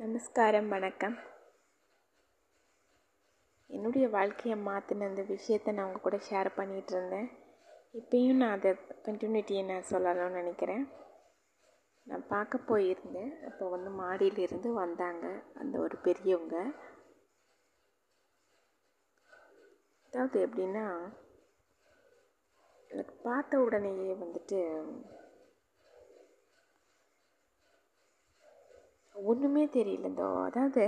நமஸ்காரம் வணக்கம். என்னுடைய வாழ்க்கையை மாற்றின அந்த விஷயத்தை நான் உங்கள் கூட ஷேர் பண்ணிகிட்டு இருந்தேன் இப்பயும் நான் அதை கண்டினியூட்டியை நான் சொல்லலாம்னு நினைக்கிறேன். நான் பார்க்க போயிருந்தேன். அப்போ வந்து மாடியிலிருந்து வந்தாங்க அந்த ஒரு பெரியவங்க. அதாவது எப்படின்னா எனக்கு பார்த்த உடனேயே வந்துட்டு ஒன்றுமே தெரியல இந்த அதாவது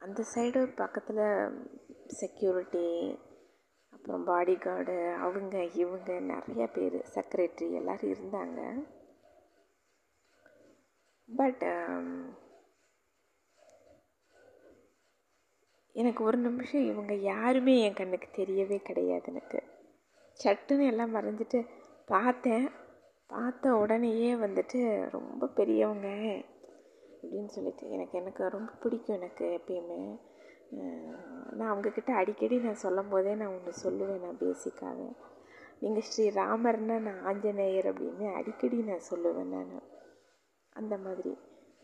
அந்த சைடு பக்கத்தில் செக்யூரிட்டி அப்புறம் பாடி கார்டு அவங்க இவங்க நிறைய பேர் செக்ரட்டரி எல்லோரும் இருந்தாங்க. பட் um, எனக்கு ஒரு நிமிஷம் இவங்க யாருமே என் கண்ணுக்கு தெரியவே கிடையாது எனக்கு. சட்டுன்னு எல்லாம் மறைஞ்சிட்டு பார்த்தேன். பார்த்த உடனேயே வந்துட்டு ரொம்ப பெரியவங்க. அப்படின்னு சொல்லிட்டு எனக்கு எனக்கு ரொம்ப பிடிக்கும் எனக்கு எப்பயுமே. நான் அவங்கக்கிட்ட அடிக்கடி நான் சொல்லும் போதே நான் ஒன்று சொல்லுவேன் நான் பேசிக்காக நீங்கள் ஸ்ரீ ராமர்னா நான் ஆஞ்சநேயர் அப்படின்னு அடிக்கடி நான் சொல்லுவேன் நான். அந்த மாதிரி.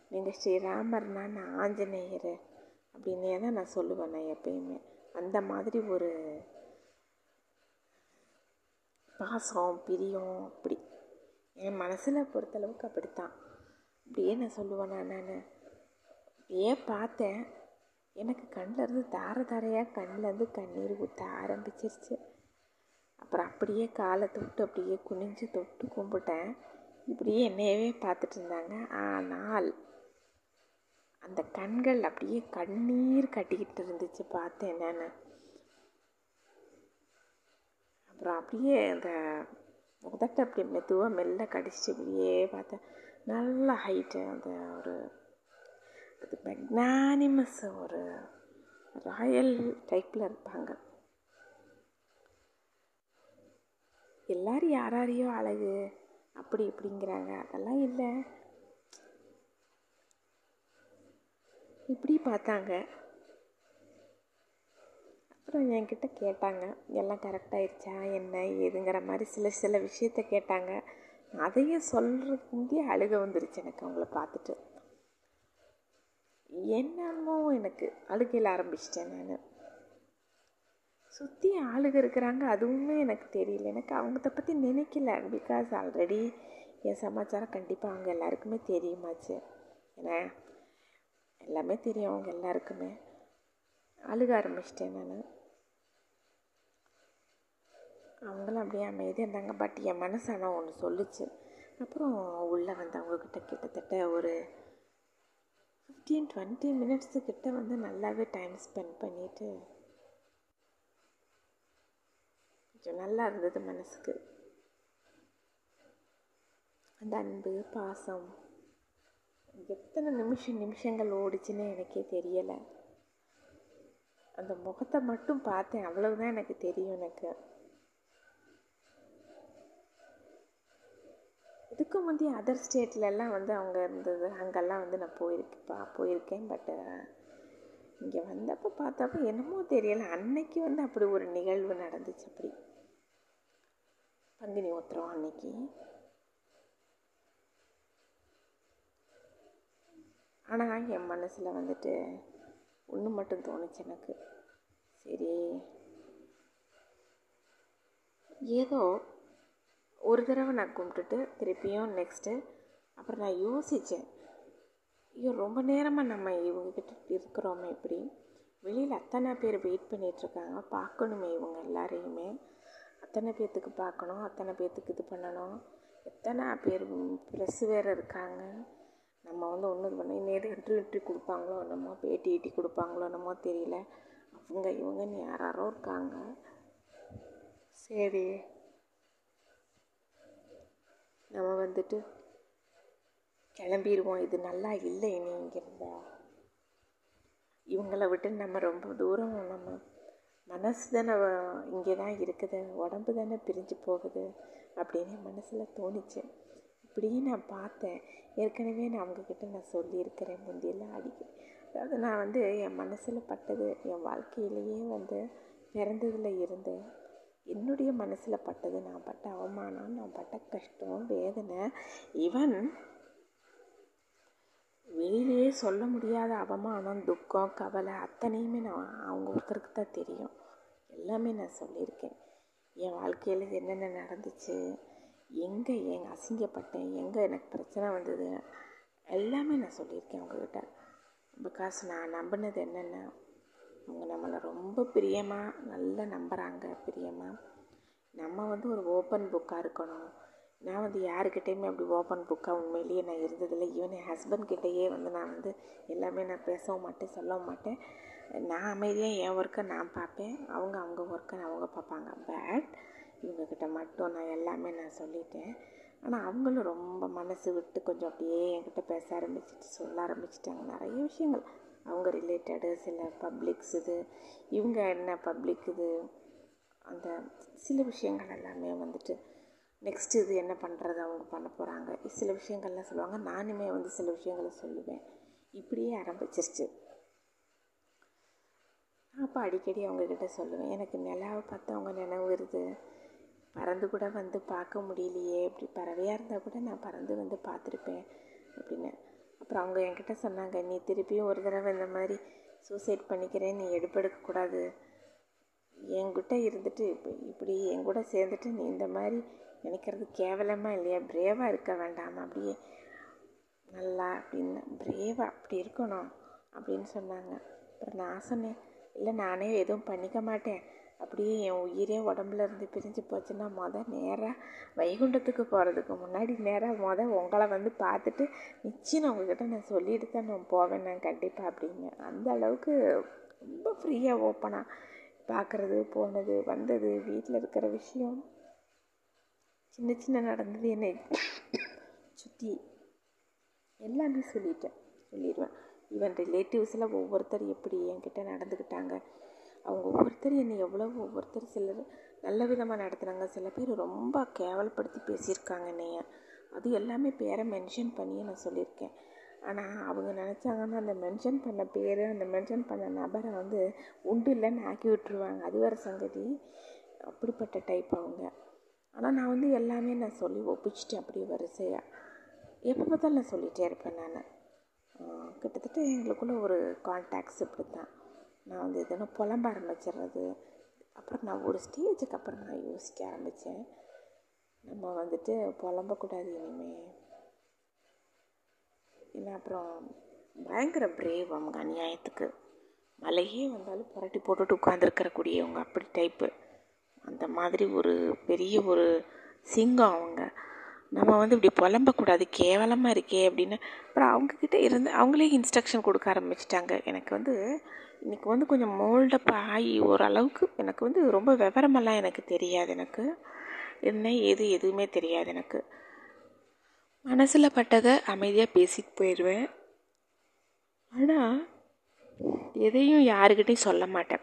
நீங்கள் ஸ்ரீ ராமர்னா நான் ஆஞ்சநேயர் அப்படின்னே தான் நான் சொல்லுவேன் நான் எப்பயுமே. அந்த மாதிரி ஒரு பாசம் பிரியம் அப்படி. என் மனசில் பொறுத்தளவுக்கு அப்படித்தான். அப்படியே நான் சொல்லுவேன் நான் அப்படியே பார்த்தேன்? எனக்கு கண்ணிலேருந்து தார தாரையாக கண்ணிலேருந்து கண்ணீர் ஊற்ற ஆரம்பிச்சிருச்சு. அப்புறம் அப்படியே காலை தொட்டு அப்படியே குனிஞ்சு தொட்டு கும்பிட்டேன். இப்படியே என்னையவே பார்த்துட்டு இருந்தாங்க. ஆனால் அந்த கண்கள் அப்படியே கண்ணீர் கட்டிக்கிட்டு இருந்துச்சு பார்த்தேன் நான். அப்புறம் அப்படியே அந்த உதட்ட அப்படி மெதுவாக மெல்ல கடிச்சிட்டு இப்படியே பார்த்தேன். நல்ல ஹைட்டு அந்த ஒரு அது மெக்னானிமஸ் ஒரு ராயல் டைப்பில் இருப்பாங்க. எல்லாரும் யாராரையோ அழகு அப்படி இப்படிங்கிறாங்க. அதெல்லாம் இல்லை. இப்படி பார்த்தாங்க. அப்புறம் என்கிட்ட கேட்டாங்க. எல்லாம் கரெக்டாகிடுச்சா என்ன? ஏதுங்கிற மாதிரி சில சில விஷயத்த கேட்டாங்க. அதையே சொல்கிறதுக்கு முந்தைய அழுக வந்துருச்சு எனக்கு அவங்கள பார்த்துட்டு. என்னமோ எனக்கு அழுகையில் ஆரம்பிச்சிட்டேன் நான். சுற்றி ஆளுக இருக்கிறாங்க அதுவுமே எனக்கு தெரியல. எனக்கு அவங்கத்த பற்றி நினைக்கல. பிகாஸ் ஆல்ரெடி என் சமாச்சாரம் கண்டிப்பாக அவங்க எல்லாருக்குமே தெரியுமாச்சு. ஏன்னா எல்லாமே தெரியும் அவங்க எல்லாருக்குமே. அழுக ஆரம்பிச்சிட்டேன் நான். அவங்களும் அப்படியே அமைதியாக இருந்தாங்க. பட் என் மனசு ஆனால் ஒன்று சொல்லிச்சு. அப்புறம் உள்ளே வந்து அவங்கக்கிட்ட கிட்டத்தட்ட ஒரு ஃபிஃப்டீன் டுவெண்ட்டி மினிட்ஸு கிட்ட வந்து நல்லாவே டைம் ஸ்பெண்ட் பண்ணிவிட்டு கொஞ்சம் நல்லா இருந்தது மனசுக்கு. அந்த அன்பு பாசம் எத்தனை நிமிஷம் நிமிஷங்கள் ஓடிச்சுன்னு எனக்கே தெரியலை. அந்த முகத்தை மட்டும் பார்த்தேன். அவ்வளவுதான் எனக்கு தெரியும் எனக்கு. இதுக்கு முந்தைய அதர் ஸ்டேட்லலாம் வந்து அவங்க இருந்தது. அங்கெல்லாம் வந்து நான் போயிருக்கேன்ப்பா போயிருக்கேன். பட்டு இங்கே வந்தப்போ பார்த்தப்போ என்னமோ தெரியலை. அன்னைக்கு வந்து அப்படி ஒரு நிகழ்வு நடந்துச்சு அப்படி. பங்குனி உத்திரம் அன்னைக்கு. ஆனால் என் மனசில் வந்துட்டு ஒன்று மட்டும் தோணுச்சு எனக்கு. சரி. ஏதோ ஒரு தடவை நான் கும்பிட்டுட்டு திருப்பியும் நெக்ஸ்ட்டு அப்புறம் நான் யோசித்தேன் ஐயோ ரொம்ப நேரமாக நம்ம இவங்கக்கிட்ட இருக்கிறோமே இப்படி. வெளியில் அத்தனை பேர் வெயிட் பண்ணிகிட்ருக்காங்க பார்க்கணுமே இவங்க எல்லாரையுமே. அத்தனை பேர்த்துக்கு பார்க்கணும் அத்தனை பேர்த்துக்கு இது பண்ணணும். எத்தனை பேர் ப்ரெஸ் வேறு இருக்காங்க. நம்ம வந்து ஒன்றும் பண்ண நேரம் இன்ட்ரி இன்ட்ரி கொடுப்பாங்களோ என்னமோ பேட்டி ஈட்டி கொடுப்பாங்களோ என்னமோ தெரியல. அவங்க இவங்கன்னு யாராரோ இருக்காங்க. சரி. நம்ம வந்துட்டு கிளம்பிடுவோம் இது நல்லா இல்லை இனி இங்கிருந்த. இவங்கள விட்டு நம்ம ரொம்ப தூரம் நம்ம மனசு தானே இங்கே தான் இருக்குது. உடம்பு தானே பிரிஞ்சு போகுது அப்படின்னு மனசில் தோணுச்சு. இப்படியே நான் பார்த்தேன். ஏற்கனவே நான் அவங்கக்கிட்ட நான் சொல்லியிருக்கிறேன். முந்தியெல்லாம் அடிக்கடி. அதாவது நான் வந்து என் மனசில் பட்டது என் வாழ்க்கையிலேயே வந்து பிறந்ததில் இருந்து என்னுடைய மனசில் பட்டது நான் பட்ட அவமானம் நான் பட்ட கஷ்டம் வேதனை ஈவன் வெளியே சொல்ல முடியாத அவமானம் துக்கம் கவலை அத்தனையுமே நான் அவங்க ஒருத்தருக்கு தான் தெரியும். எல்லாமே நான் சொல்லியிருக்கேன். என் வாழ்க்கையில் என்னென்ன நடந்துச்சு எங்கே எங்க அசிங்கப்பட்டேன் எங்கே எனக்கு பிரச்சனை வந்தது எல்லாமே நான் சொல்லியிருக்கேன் அவங்கக்கிட்ட பிகாஸ் நான் நம்பினது என்னென்ன அவங்க நம்மளை ரொம்ப பிரியமாக நல்லா நம்புகிறாங்க பிரியமாக நம்ம வந்து ஒரு ஓப்பன் புக்காக இருக்கணும். நான் வந்து யாருக்கிட்டேயுமே அப்படி ஓப்பன் புக்காக உண்மையிலேயே நான் இருந்ததில்லை. ஈவன் என் ஹஸ்பண்ட் கிட்டேயே வந்து நான் வந்து எல்லாமே நான் பேசவும் மாட்டேன் சொல்லவும் மாட்டேன். நான் அமைதியாக என் ஒர்க்கை நான் பார்ப்பேன். அவங்க அவங்க ஒர்க்கை அவங்க பார்ப்பாங்க. பட் இவங்கக்கிட்ட மட்டும் நான் எல்லாமே நான் சொல்லிட்டேன். ஆனால் அவங்களும் ரொம்ப மனசு விட்டு கொஞ்சம் அப்படியே என்கிட்ட பேச ஆரம்பிச்சிட்டு சொல்ல ஆரம்பிச்சிட்டாங்க. நிறைய விஷயங்கள். அவங்க ரிலேட்டடு சில பப்ளிக்ஸ் இது இவங்க என்ன பப்ளிக் இது அந்த சில விஷயங்கள் எல்லாமே வந்துட்டு நெக்ஸ்ட் இது என்ன பண்ணுறது அவங்க பண்ண போகிறாங்க சில விஷயங்கள்லாம் சொல்லுவாங்க. நானுமே வந்து சில விஷயங்களை சொல்லுவேன். இப்படியே ஆரம்பிச்சிருச்சு. நான் அப்போ அடிக்கடி அவங்கக்கிட்ட சொல்லுவேன். எனக்கு நிலாவை பார்த்து அவங்க நினைவு வருது. பறந்து கூட வந்து பார்க்க முடியலையே. இப்படி பறவையாக இருந்தால் கூட நான் பறந்து வந்து பார்த்துருப்பேன். அப்படின்னு. அப்புறம் அவங்க என்கிட்ட சொன்னாங்க நீ திருப்பியும் ஒரு தடவை இந்த மாதிரி சூசைட் பண்ணிக்கிறேன் நீ எடுப்பெடுக்கக்கூடாது என்கிட்ட இருந்துட்டு இப்போ இப்படி என் கூட சேர்ந்துட்டு நீ இந்த மாதிரி நினைக்கிறது கேவலமாக இல்லையா? பிரேவாக இருக்க வேண்டாமா அப்படியே நல்லா அப்படின்னு பிரேவாக அப்படி இருக்கணும் அப்படின்னு சொன்னாங்க. அப்புறம் நான் சொன்னேன் இல்லை நானே எதுவும் பண்ணிக்க மாட்டேன். அப்படியே என் உயிரே உடம்புல இருந்து பிரிஞ்சு போச்சுன்னா மொதல் நேராக வைகுண்டத்துக்கு போகிறதுக்கு முன்னாடி நேராக மொதல் உங்களை வந்து பார்த்துட்டு நிச்சயம் நான் உங்ககிட்ட நான் சொல்லிட்டு தான் நான் போவேன் நான் கண்டிப்பாக அப்படிங்க அந்த அளவுக்கு ரொம்ப ஃப்ரீயாக ஓப்பனாக பார்க்குறது போனது வந்தது வீட்டில் இருக்கிற விஷயம். சின்ன சின்ன நடந்தது என்னை சுற்றி எல்லாமே சொல்லிட்டேன் சொல்லிடுவேன். ஈவன் ரிலேட்டிவ்ஸில் ஒவ்வொருத்தர் எப்படி என்கிட்ட நடந்துக்கிட்டாங்க அவங்க ஒவ்வொருத்தர் என்னை எவ்வளோ ஒவ்வொருத்தர் சிலர் நல்ல விதமாக நடத்துனாங்க சில பேர் ரொம்ப கேவலப்படுத்தி பேசியிருக்காங்க என்னைய. அது எல்லாமே பேரை மென்ஷன் பண்ணியே நான் சொல்லியிருக்கேன். ஆனால் அவங்க நினச்சாங்கன்னா அந்த மென்ஷன் பண்ண பேர் அந்த மென்ஷன் பண்ண நபரை வந்து உண்டு இல்லைன்னு ஆக்கி விட்டுருவாங்க. அது வேறு சங்கதி. அப்படிப்பட்ட டைப் அவங்க. ஆனால் நான் வந்து எல்லாமே நான் சொல்லி ஒப்பிச்சிட்டேன் அப்படி வரிசையாக எப்போ பார்த்தாலும் நான் சொல்லிகிட்டே இருப்பேன் நான். கிட்டத்தட்ட எங்களுக்குள்ளே ஒரு கான்டாக்ட்ஸ் இப்படி தான் நான் வந்து எதுனா புலம்ப ஆரம்பிச்சிடுறது. அப்புறம் நான் ஒரு ஸ்டேஜுக்கு அப்புறம் நான் யோசிக்க ஆரம்பித்தேன் நம்ம வந்துட்டு புலம்பக்கூடாது இனிமேல் ஏன்னா அப்புறம் பயங்கர பிரேவ் அவங்க அநியாயத்துக்கு. மலையே வந்தாலும் புரட்டி போட்டுட்டு உட்காந்துருக்கிறக்கூடியவங்க அப்படி டைப்பு அந்த மாதிரி ஒரு பெரிய ஒரு சிங்கம் அவங்க. நம்ம வந்து இப்படி புலம்பக்கூடாது கேவலமாக இருக்கே அப்படின்னு. அப்புறம் அவங்கக்கிட்ட இருந்து அவங்களே இன்ஸ்ட்ரக்ஷன் கொடுக்க ஆரம்பிச்சிட்டாங்க. எனக்கு வந்து இன்றைக்கி வந்து கொஞ்சம் மோல்டப் ஆகி ஓரளவுக்கு எனக்கு வந்து ரொம்ப விவரமெல்லாம் எனக்கு தெரியாது எனக்கு. என்ன ஏது எதுவுமே தெரியாது எனக்கு. மனசில் பட்டதை அமைதியாக பேசிட்டு போயிடுவேன். ஆனால் எதையும் யாருக்கிட்டையும் சொல்ல மாட்டேன்.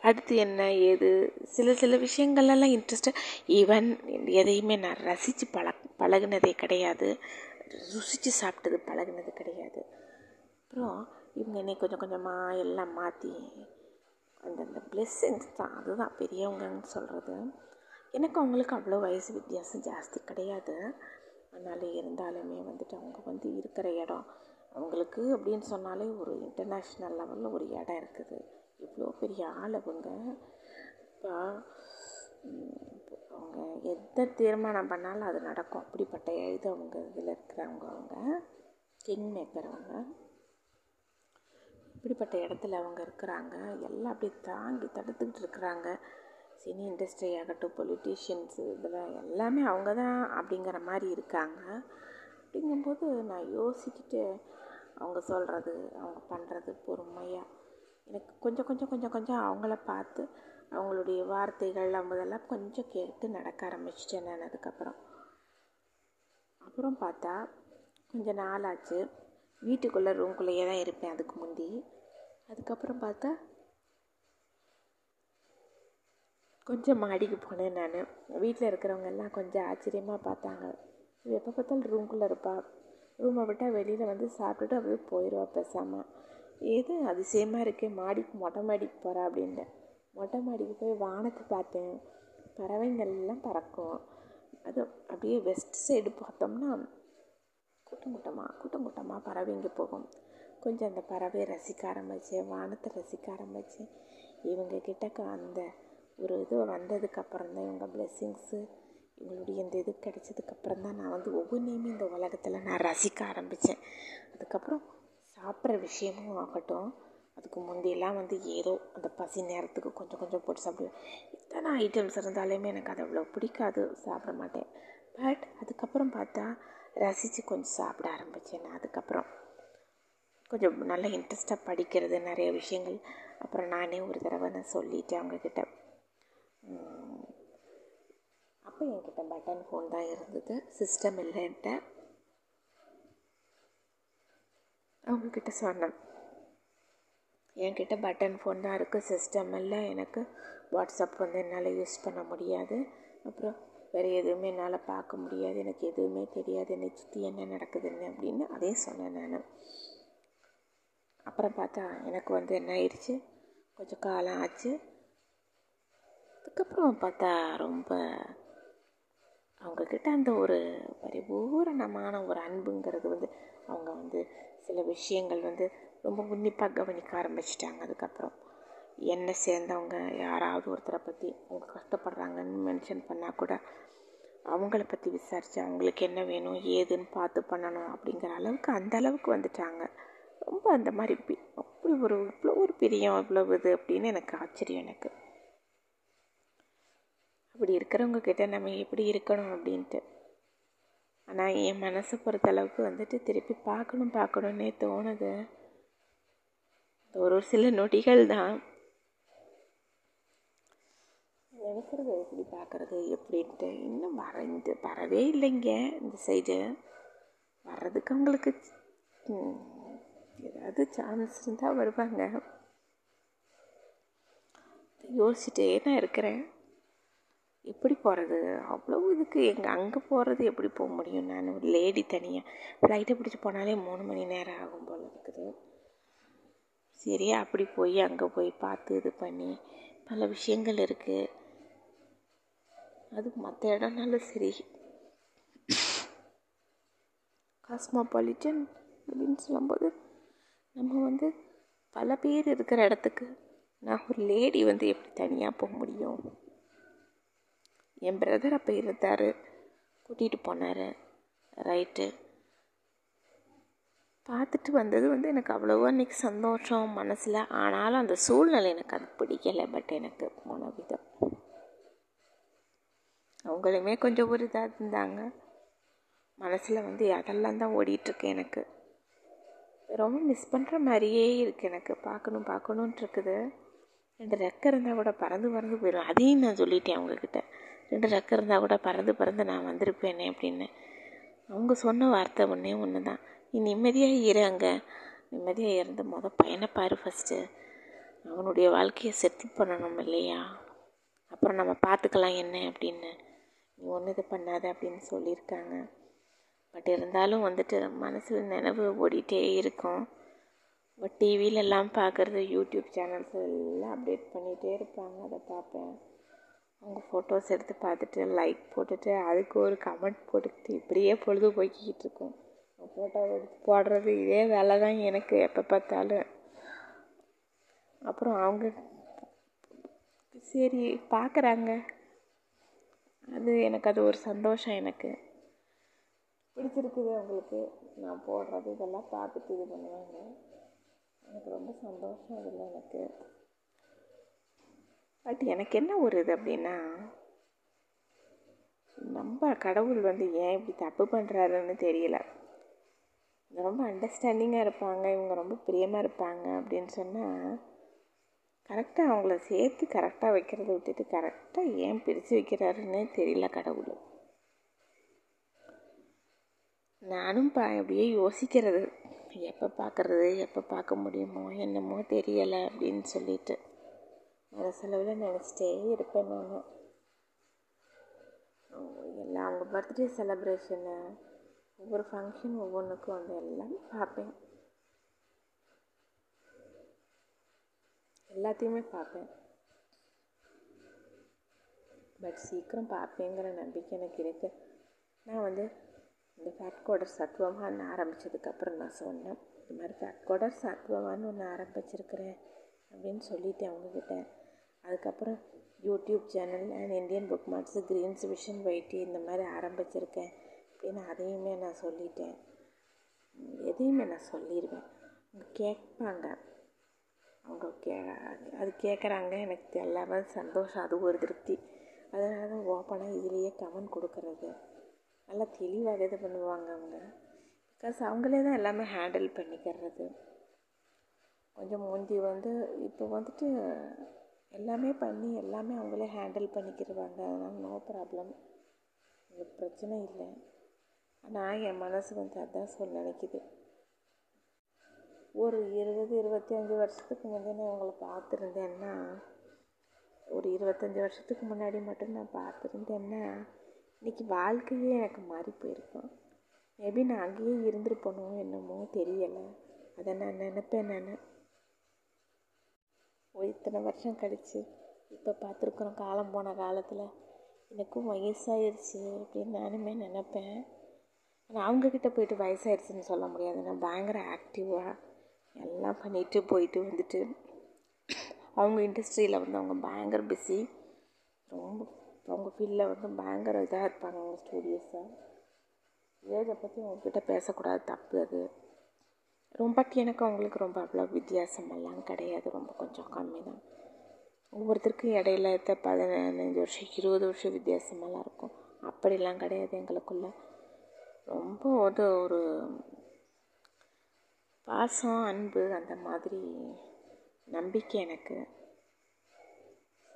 அடுத்து என்ன ஏது? சில சில விஷயங்கள்லாம் இன்ட்ரெஸ்டாக ஈவன் எதையுமே நான் ரசித்து பழ பழகுனதே கிடையாது. ருசித்து சாப்பிட்டது பழகுனது கிடையாது. அப்புறம் இவங்க என்னை கொஞ்சம் கொஞ்சமாக எல்லாம் மாற்றி அந்தந்த பிளெஸ்ஸிங்ஸ் தான் அதுதான் பெரியவங்கன்னு சொல்கிறது எனக்கு அவங்களுக்கு அவ்வளோ வயசு வித்தியாசம் ஜாஸ்தி கிடையாது. அதனால் இருந்தாலுமே வந்துட்டு அவங்க வந்து இருக்கிற இடம் அவங்களுக்கு அப்படின்னு சொன்னாலே ஒரு இன்டர்நேஷ்னல் லெவலில் ஒரு இடம் இருக்குது. இவ்வளோ பெரிய ஆள் அவங்க. இப்போ அவங்க எந்த தீர்மானம் பண்ணாலும் அது நடக்கும். அப்படிப்பட்ட இது அவங்க இதில் இருக்கிறவங்க அவங்க கிங் மேக்கர் அவங்க இப்படிப்பட்ட இடத்துல அவங்க இருக்கிறாங்க. எல்லாம் அப்படி தாங்கி தடுத்துக்கிட்டு இருக்கிறாங்க. சினி இண்டஸ்ட்ரி ஆகட்டும் பொலிட்டீஷியன்ஸு இதெல்லாம் எல்லாமே அவங்க தான் அப்படிங்கிற மாதிரி இருக்காங்க. அப்படிங்கும்போது நான் யோசிச்சுட்டு அவங்க சொல்கிறது அவங்க பண்ணுறது பொறுமையாக எனக்கு கொஞ்சம் கொஞ்சம் கொஞ்சம் கொஞ்சம் அவங்கள பார்த்து அவங்களுடைய வார்த்தைகள் அவங்கதெல்லாம் கொஞ்சம் கேட்டு நடக்க ஆரம்பிச்சிட்டேன் நான் அதுக்கப்புறம். அப்புறம் பார்த்தா கொஞ்சம் நாள் ஆச்சு வீட்டுக்குள்ளே ரூம்குள்ளேயே தான் இருப்பேன் அதுக்கு முந்தி. அதுக்கப்புறம் பார்த்தா கொஞ்சம் மாடிக்கு போனேன் நான். வீட்டில் இருக்கிறவங்க எல்லாம் கொஞ்சம் ஆச்சரியமாக பார்த்தாங்க. எப்போ பார்த்தாலும் ரூம்குள்ளே இருப்பா. ரூமை விட்டால் வெளியில் வந்து சாப்பிட்டுட்டு அப்படியே போயிடுவா பேசாமல் ஏது அதிசயமாக இருக்கே மாடிக்கு மொட்டை மாடிக்கு போகிறா அப்படின்ட்டு. மொட்டை மாடிக்கு போய் வானத்தை பார்த்தேன். பறவைங்கள்லாம் பறக்கும். அது அப்படியே வெஸ்ட் சைடு பார்த்தோம்னா கூட்டம் கூட்டமாக கூட்டம் கூட்டமாக பறவைங்க போகும். கொஞ்சம் அந்த பறவையை ரசிக்க ஆரம்பித்தேன் வானத்தை ரசிக்க ஆரம்பித்தேன் இவங்க கிட்டக்க அந்த ஒரு இது வந்ததுக்கப்புறம் தான் இவங்க பிளெஸ்ஸிங்ஸு இவங்களுடைய இந்த இது கிடைச்சதுக்கப்புறம் தான் நான் வந்து ஒவ்வொன்றையுமே இந்த உலகத்தில் நான் ரசிக்க ஆரம்பித்தேன் அதுக்கப்புறம் சாப்பிட்ற விஷயமும் ஆகட்டும் அதுக்கு முந்தியெல்லாம் வந்து ஏதோ அந்த பசி நேரத்துக்கு கொஞ்சம் கொஞ்சம் போட்டு சாப்பிடுவேன். எத்தனை ஐட்டம்ஸ் இருந்தாலுமே எனக்கு அது அவ்வளோ பிடிக்காது சாப்பிட மாட்டேன். பட் அதுக்கப்புறம் பார்த்தா ரசித்து கொஞ்சம் சாப்பிட ஆரம்பித்தேன் நான். அதுக்கப்புறம் கொஞ்சம் நல்லா இன்ட்ரெஸ்ட்டாக படிக்கிறது நிறைய விஷயங்கள். அப்புறம் நானே ஒரு தடவை நான் சொல்லிட்டேன் அவங்கக்கிட்ட அப்போ என்கிட்ட பட்டன் ஃபோன் தான் இருந்தது. சிஸ்டம் இல்லைன்ட்டு அவங்கக்கிட்ட சொன்னேன். என்கிட்ட பட்டன் ஃபோன் தான் இருக்குது சிஸ்டம் இல்லை. எனக்கு வாட்ஸ்அப் வந்து என்னால் யூஸ் பண்ண முடியாது. அப்புறம் வேறு எதுவுமே என்னால் பார்க்க முடியாது. எனக்கு எதுவுமே தெரியாது. என்னை சுற்றி என்ன நடக்குதுன்னு அப்படின்னு அதையும் சொன்னேன் நான். அப்புறம் பார்த்தா எனக்கு வந்து என்ன ஆயிடுச்சு? கொஞ்சம் காலம் ஆச்சு. அதுக்கப்புறம் பார்த்தா ரொம்ப அவங்கக்கிட்ட அந்த ஒரு பரிபூரணமான ஒரு அன்புங்கிறது வந்து அவங்க வந்து சில விஷயங்கள் வந்து ரொம்ப உன்னிப்பாக கவனிக்க ஆரம்பிச்சிட்டாங்க. அதுக்கப்புறம் என்னை சேர்ந்தவங்க யாராவது ஒருத்தரை பற்றி அவங்க கஷ்டப்படுறாங்கன்னு மென்ஷன் பண்ணால் கூட அவங்கள பற்றி விசாரித்து அவங்களுக்கு என்ன வேணும் ஏதுன்னு பார்த்து பண்ணணும் அப்படிங்கிற அளவுக்கு அந்த அளவுக்கு வந்துட்டாங்க. ரொம்ப அந்த மாதிரி அப்படி ஒரு இவ்வளோ ஒரு பிரியம் இவ்வளோ இது அப்படின்னு எனக்கு ஆச்சரியம் எனக்கு. அப்படி இருக்கிறவங்க கிட்ட நம்ம எப்படி இருக்கணும் அப்படின்ட்டு. ஆனால் என் மனசை பொறுத்த அளவுக்கு வந்துட்டு திருப்பி பார்க்கணும் பார்க்கணுன்னே தோணுது. ஒரு சில நொடிகள் தான். நினைக்கிறது எப்படி பார்க்குறது எப்படின்ட்டு இன்னும் வரைந்து வரவே இல்லைங்க இந்த சைடு வர்றதுக்கு அவங்களுக்கு ஏதாவது சான்ஸ் இருந்தால் வருவாங்க. யோசிச்சுட்டே நான் இருக்கிறேன். எப்படி போகிறது அவ்வளோ இதுக்கு எங்கள் அங்கே போகிறது எப்படி போக முடியும்? நான் ஒரு லேடி தனியாக ஃப்ளைட்டை பிடிச்சி போனாலே மூணு மணி நேரம் ஆகும் போல் இருக்குது. சரி அப்படி போய் அங்கே போய் பார்த்து இது பண்ணி பல விஷயங்கள் இருக்குது அது மற்ற இடம்னாலும் சரி. காஸ்மோபாலிட்டன் அப்படின்னு சொல்லும்போது நம்ம வந்து பல பேர் இருக்கிற இடத்துக்கு நான் ஒரு லேடி வந்து எப்படி தனியாக போக முடியும்? என் பிரதர் அப்போ இருந்தார். கூட்டிகிட்டு போனார். ரைட்டு பார்த்துட்டு வந்தது வந்து எனக்கு அவ்வளோவா அன்றைக்கி சந்தோஷம் மனசில். ஆனாலும் அந்த சூழ்நிலை எனக்கு அது பிடிக்கலை. பட் எனக்கு போன விதம் அவங்களுமே கொஞ்சம் ஒரு இதாக இருந்தாங்க. மனசில் வந்து அதெல்லாம் தான் ஓடிட்டுருக்கு எனக்கு. ரொம்ப மிஸ் பண்ணுற மாதிரியே இருக்குது எனக்கு. பார்க்கணும் பார்க்கணுன்ட்டு இருக்குது ரெண்டு ரெக்கை இருந்தால் கூட பறந்து பறந்து போயிடும் அதையும் நான் சொல்லிட்டேன் அவங்கக்கிட்ட ரெண்டு ரெக்கை இருந்தால் கூட பறந்து பறந்து நான் வந்திருப்பேனே அப்படின்னு. அவங்க சொன்ன வார்த்தை ஒன்றே ஒன்று தான் நீ நிம்மதியாக இரு அங்கே. நிம்மதியாக இருந்து மொதல் பையனை ஃபஸ்ட்டு அவனுடைய வாழ்க்கையை செட்டில் பண்ணணும் இல்லையா? அப்புறம் நம்ம பார்த்துக்கலாம் என்ன அப்படின்னு. நீ ஒன்றும் இது பண்ணாத அப்படின்னு சொல்லியிருக்காங்க. பட் இருந்தாலும் வந்துட்டு மனசில் நினைவு ஓடிட்டே இருக்கும். பட் டிவிலெல்லாம் பார்க்குறது யூடியூப் சேனல்ஸ் எல்லாம் அப்டேட் பண்ணிகிட்டே இருப்பாங்க. அதை பார்ப்பேன். அவங்க ஃபோட்டோஸ் எடுத்து பார்த்துட்டு லைக் போட்டுட்டு அதுக்கு ஒரு கமெண்ட் போட்டுக்கிட்டு இப்படியே பொழுது போய்க்கிட்டு இருக்கும். ஃபோட்டோ எடுத்து போடுறது இதே வேலை தான் எனக்கு எப்போ பார்த்தாலும். அப்புறம் அவங்க சரி பார்க்குறாங்க. அது எனக்கு அது ஒரு சந்தோஷம் எனக்கு. பிடிச்சிருக்குது அவங்களுக்கு நான் போடுறது இதெல்லாம் பார்த்துட்டு இது பண்ணுவாங்க. எனக்கு ரொம்ப சந்தோஷம் அதில் எனக்கு. பட் எனக்கு என்ன ஒரு இது அப்படின்னா நம்ம கடவுள் வந்து ஏன் இப்படி தப்பு பண்ணுறாருன்னு தெரியல. ரொம்ப அண்டர்ஸ்டாண்டிங்காக இருப்பாங்க. இவங்க ரொம்ப பிரியமாக இருப்பாங்க அப்படின்னு சொன்னால் கரெக்டாக அவங்கள சேர்த்து கரெக்டாக வைக்கிறத விட்டுட்டு கரெக்டாக ஏன் பிரித்து வைக்கிறாருன்னே தெரியல கடவுள். நானும் பா அப்படியே யோசிக்கிறது. எப்போ பார்க்குறது எப்போ பார்க்க முடியுமோ என்னமோ தெரியலை அப்படின்னு சொல்லிட்டு. மனசளவில் நினச்சிட்டே இருப்பேன் நான். எல்லாம் அவங்க பர்த்டே செலப்ரேஷனு ஒவ்வொரு ஃபங்க்ஷன் ஒவ்வொன்றுக்கும் வந்து எல்லாமே பார்ப்பேன். எல்லாத்தையுமே பார்ப்பேன். பட் சீக்கிரம் பார்ப்பேங்கிற நம்பிக்கை எனக்கு இருக்குது நான் வந்து இந்த ஃபேட் கோடர் சத்துவமான்னு ஆரம்பித்ததுக்கப்புறம் நான் சொன்னேன். இந்த மாதிரி ஃபேட் கோடர் சத்துவமான்னு ஒன்று ஆரம்பிச்சிருக்கிறேன் அப்படின்னு சொல்லிவிட்டேன் அவங்கக்கிட்ட அதுக்கப்புறம் YouTube channel and Indian book marts greens vision வைட்டி இந்த மாதிரி ஆரம்பிச்சிருக்கேன் அப்படின்னு அதையுமே நான் சொல்லிட்டேன். எதையுமே நான் சொல்லிடுவேன். கேட்பாங்க. அவங்க கே அது கேட்குறாங்க எனக்கு எல்லாமே சந்தோஷம். அது ஒரு திருப்தி. அதனால தான் ஓப்பனாக இதுலேயே கமெண்ட் கொடுக்கறது. நல்லா தெளிவாக இது பண்ணுவாங்க அவங்க. பிகாஸ் அவங்களே தான் எல்லாமே ஹேண்டில் பண்ணிக்கிறது. கொஞ்சம் முந்தி வந்து இப்போ வந்துட்டு எல்லாமே பண்ணி எல்லாமே அவங்களே ஹேண்டில் பண்ணிக்கிடுவாங்க அதனால் நோ ப்ராப்ளம் எனக்கு பிரச்சனை இல்லை. ஆனால் என் மனசு வந்து அதான் சொல்ல நினைக்கிது. ஒரு இருபது இருபத்தி அஞ்சு வருஷத்துக்கு முந்தைய நான் இவங்களை பார்த்துருந்தேன்னா ஒரு இருபத்தஞ்சி வருஷத்துக்கு முன்னாடி மட்டும் நான் பார்த்துருந்தேன்னா இன்றைக்கி வாழ்க்கையே எனக்கு மாறி போயிருக்கும். மேபி நான் அங்கேயே இருந்திருப்பனோ என்னமோ தெரியலை. அதை நான் நினப்பேன் நான். இத்தனை வருஷம் கழித்து இப்போ பார்த்துருக்குறோம் காலம் போன காலத்தில். எனக்கும் வயசாயிருச்சு அப்படின்னு நானுமே நினப்பேன். ஆனால் அவங்கக்கிட்ட போயிட்டு வயசாயிருச்சுன்னு சொல்ல முடியாது. நான் பயங்கர ஆக்டிவாக எல்லாம் பண்ணிட்டு போயிட்டு வந்துட்டு அவங்க இண்டஸ்ட்ரியில் வந்து அவங்க பயங்கர பிஸி ரொம்ப அவங்க ஃபீல்டில் வந்து பயங்கர இதாக இருப்பாங்க அவங்க ஸ்டூடியோஸை ஏஜை பற்றி அவங்கக்கிட்ட பேசக்கூடாது தப்பு அது. ரொம்ப எனக்கு அவங்களுக்கு ரொம்ப அவ்வளோ வித்தியாசமெல்லாம் கிடையாது ரொம்ப கொஞ்சம் கம்மி தான் ஒவ்வொருத்தருக்கும் இடையில இருக்க பதினஞ்சு வருஷம் இருபது வருஷம் வித்தியாசமெல்லாம் இருக்கும். அப்படிலாம் கிடையாது எங்களுக்குள்ள. ரொம்ப வந்து ஒரு பாசம் அன்பு அந்த மாதிரி நம்பிக்கை எனக்கு.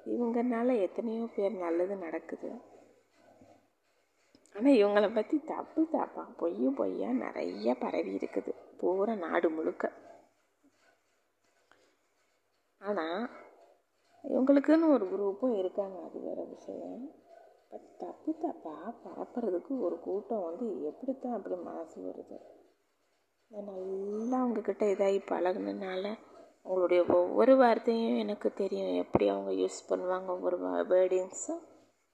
இவங்கனால எத்தனையோ பேர் நல்லது நடக்குது. ஆனால் இவங்களை பற்றி தப்பு தப்பா பொய்யும் பொய்யா நிறைய பரவி இருக்குது பூரா நாடு முழுக்க. ஆனால் இவங்களுக்குன்னு ஒரு குரூப்பும் இருக்காங்க அது வேறு விஷயம். பட் தப்பு தப்பாக பரப்புறதுக்கு ஒரு கூட்டம் வந்து எப்படித்தான் அப்படி மனசு வருது? நல்லா அவங்கக்கிட்ட இதாகி பழகுனனால அவங்களுடைய ஒவ்வொரு வார்த்தையும் எனக்கு தெரியும். எப்படி அவங்க யூஸ் பண்ணுவாங்க ஒவ்வொரு வேர்டிங்ஸும்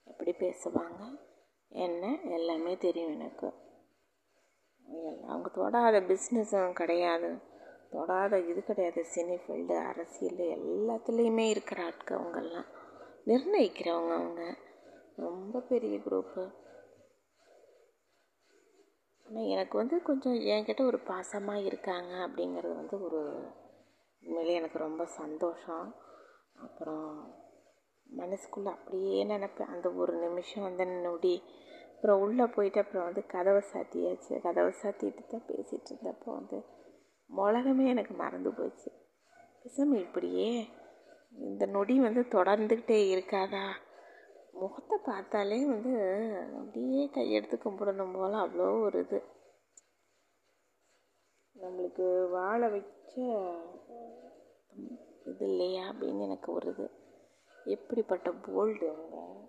எப்படி பேசுவாங்க என்ன எல்லாமே தெரியும் எனக்கு. அவங்க தொடாத பிஸ்னஸும் கிடையாது. தொடாத இது கிடையாது. சினி ஃபீல்டு அரசியல் எல்லாத்துலேயுமே இருக்கிற ஆட்கள் அவங்கெல்லாம். நிர்ணயிக்கிறவங்க அவங்க. ரொம்ப பெரிய குரூப்பு ஆனால் எனக்கு வந்து கொஞ்சம் என்கிட்ட ஒரு பாசமாக இருக்காங்க அப்படிங்கிறது வந்து ஒரு உண்மையிலே எனக்கு ரொம்ப சந்தோஷம். அப்புறம் மனசுக்குள்ளே அப்படியே நினப்பேன். அந்த ஒரு நிமிஷம் வந்து நொடி. அப்புறம் உள்ளே போயிட்டு அப்புறம் வந்து கதவை சாத்தியாச்சு. கதவை சாத்திட்டு தான் பேசிகிட்டு இருந்தப்போ வந்து உலகமே எனக்கு மறந்து போச்சு. பேசாமல் இப்படியே இந்த நொடி வந்து தொடர்ந்துக்கிட்டே இருக்காதா? முகத்தை பார்த்தாலே வந்து அப்படியே கையெடுத்து கும்பிடணும் போல் அவ்வளோ ஒரு இது. நம்மளுக்கு வாழ வச்ச இது இல்லையா அப்படின்னு எனக்கு ஒரு இது. எப்படிப்பட்ட போல்டு அவங்க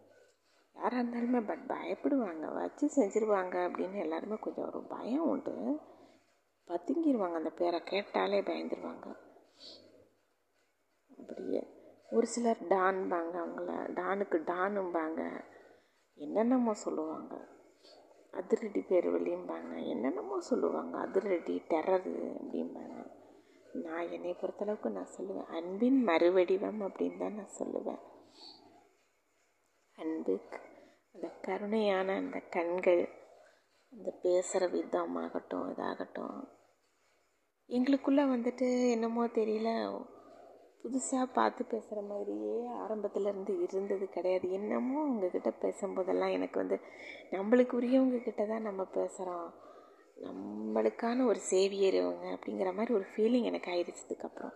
யாராக இருந்தாலுமே பட் பயப்படுவாங்க. வச்சு செஞ்சுருவாங்க அப்படின்னு எல்லாருமே கொஞ்சம் ஒரு பயம் உண்டு. பதுங்கிடுவாங்க அந்த பேரை. கேட்டாலே பயந்துருவாங்க. அப்படியே. ஒரு சிலர் டான்பாங்க அவங்கள. டானுக்கு டானும்பாங்க. என்னென்னமோ சொல்லுவாங்க. அதிரடி பேர் வெளியும்பாங்க என்னென்னமோ சொல்லுவாங்க. அதிரடி டெரரு அப்படிம்பாங்க. நான் என்னை பொறுத்தளவுக்கு நான் சொல்லுவேன். அன்பின் மறுவடிவம் அப்படின்னு தான் நான் சொல்லுவேன். அன்பு அந்த கருணையான அந்த கண்கள் அந்த பேசுகிற விதமாகட்டும் இதாகட்டும். எங்களுக்குள்ளே வந்துட்டு என்னமோ தெரியல. புதுசாக பார்த்து பேசுகிற மாதிரியே ஆரம்பத்துலேருந்து இருந்தது கிடையாது. என்னமோ உங்ககிட்ட பேசும்போதெல்லாம் எனக்கு வந்து நம்மளுக்கு உரியவங்க கிட்ட தான் நம்ம பேசுகிறோம் நம்மளுக்கான ஒரு சேவியர் இவங்க அப்படிங்கிற மாதிரி ஒரு ஃபீலிங் எனக்கு ஆயிடுச்சதுக்கப்புறம்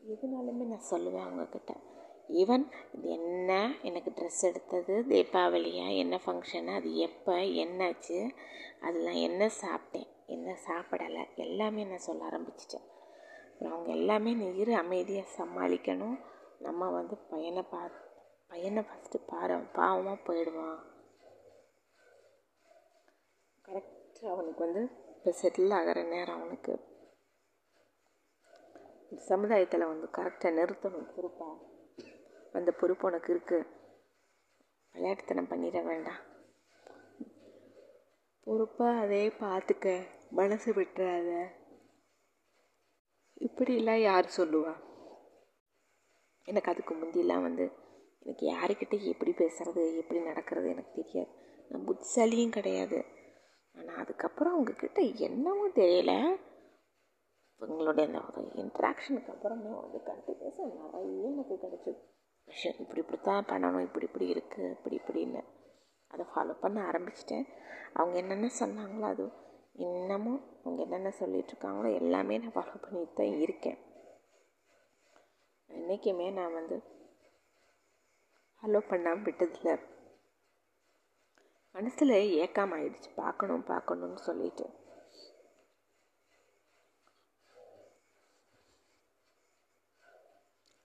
எதுனாலுமே நான் சொல்லுவேன் அவங்கக்கிட்ட ஈவன் இது என்ன எனக்கு ட்ரெஸ் எடுத்தது தீபாவளியா என்ன ஃபங்க்ஷனு அது எப்போ என்னாச்சு அதில் என்ன சாப்பிட்டேன் என்ன சாப்பிடலை எல்லாமே நான் சொல்ல ஆரம்பிச்சிட்டேன். அவங்க எல்லாமே நீ இரு அமைதியாக சமாளிக்கணும். நம்ம வந்து பையனை பா பையனை ஃபஸ்ட்டு பாரு பாவமாக போயிடுவான் கரெக்டாக அவனுக்கு வந்து இப்போ செட்டில் ஆகிற நேரம் அவனுக்கு. சமுதாயத்தில் வந்து கரெக்டாக நிறுத்தணும் பொறுப்பாக அந்த பொறுப்பு உனக்கு இருக்குது விளையாட்டுத்தனம் பண்ணிட வேண்டாம். பொறுப்பாக அதே பார்த்துக்க மனசு விட்டுறாத. இப்படிலாம் யார் சொல்லுவா? எனக்கு அதுக்கு முந்திலாம் வந்து எனக்கு யாருக்கிட்ட எப்படி பேசுறது எப்படி நடக்கிறது எனக்கு தெரியாது. நான் புத்திசாலியும் கிடையாது. ஆனால் அதுக்கப்புறம் அவங்கக்கிட்ட என்னமோ தெரியல. இவங்களுடைய அந்த ஒரு இன்ட்ராக்ஷனுக்கு அப்புறமே வந்து கண்டினியூஸாக நிறைய எனக்கு கிடச்சிது. விஷயம் இப்படி இப்படி தான் பண்ணணும் இப்படி இப்படி இருக்குது இப்படி இப்படின்னு. அதை ஃபாலோ பண்ண ஆரம்பிச்சிட்டேன். அவங்க என்னென்ன சொன்னாங்களோ அது இன்னமும் அவங்க என்னென்ன சொல்லிகிட்ருக்காங்களோ எல்லாமே நான் ஃபாலோ பண்ணிட்டு தான் இருக்கேன். என்றைக்குமே நான் வந்து ஃபாலோ பண்ணாமல் விட்டதில்லை. மனசில் ஏக்காம ஆயிடுச்சு. பார்க்கணும் பார்க்கணுன்னு சொல்லிட்டு.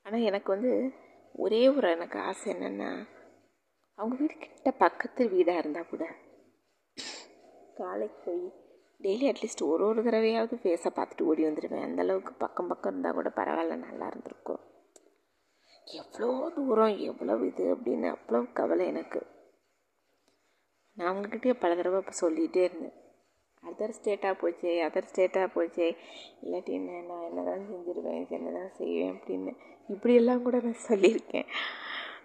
ஆனால் எனக்கு வந்து ஒரே ஒரு எனக்கு ஆசை என்னென்னா அவங்க வீடு கிட்ட பக்கத்து வீடாக இருந்தால் கூட காலைக்கு போய் டெய்லி அட்லீஸ்ட் ஒரு ஒரு தடவையாவது ஃபேஸை பார்த்துட்டு ஓடி வந்துடுவேன். அந்தளவுக்கு பக்கம் பக்கம் இருந்தால் கூட பரவாயில்ல நல்லா இருந்திருக்கும். எவ்வளோ தூரம் எவ்வளோ இது அப்படின்னு அவ்வளோ கவலை எனக்கு. நான் அவங்கக்கிட்டே பல தடவை இப்போ சொல்லிகிட்டே இருந்தேன். அதர் ஸ்டேட்டாக போச்சே அதர் ஸ்டேட்டாக போச்சே. இல்லாட்டி என்ன நான் என்ன தான் செஞ்சுருவேன் என்ன தான் செய்வேன் அப்படின்னு இப்படியெல்லாம் கூட நான் சொல்லியிருக்கேன்.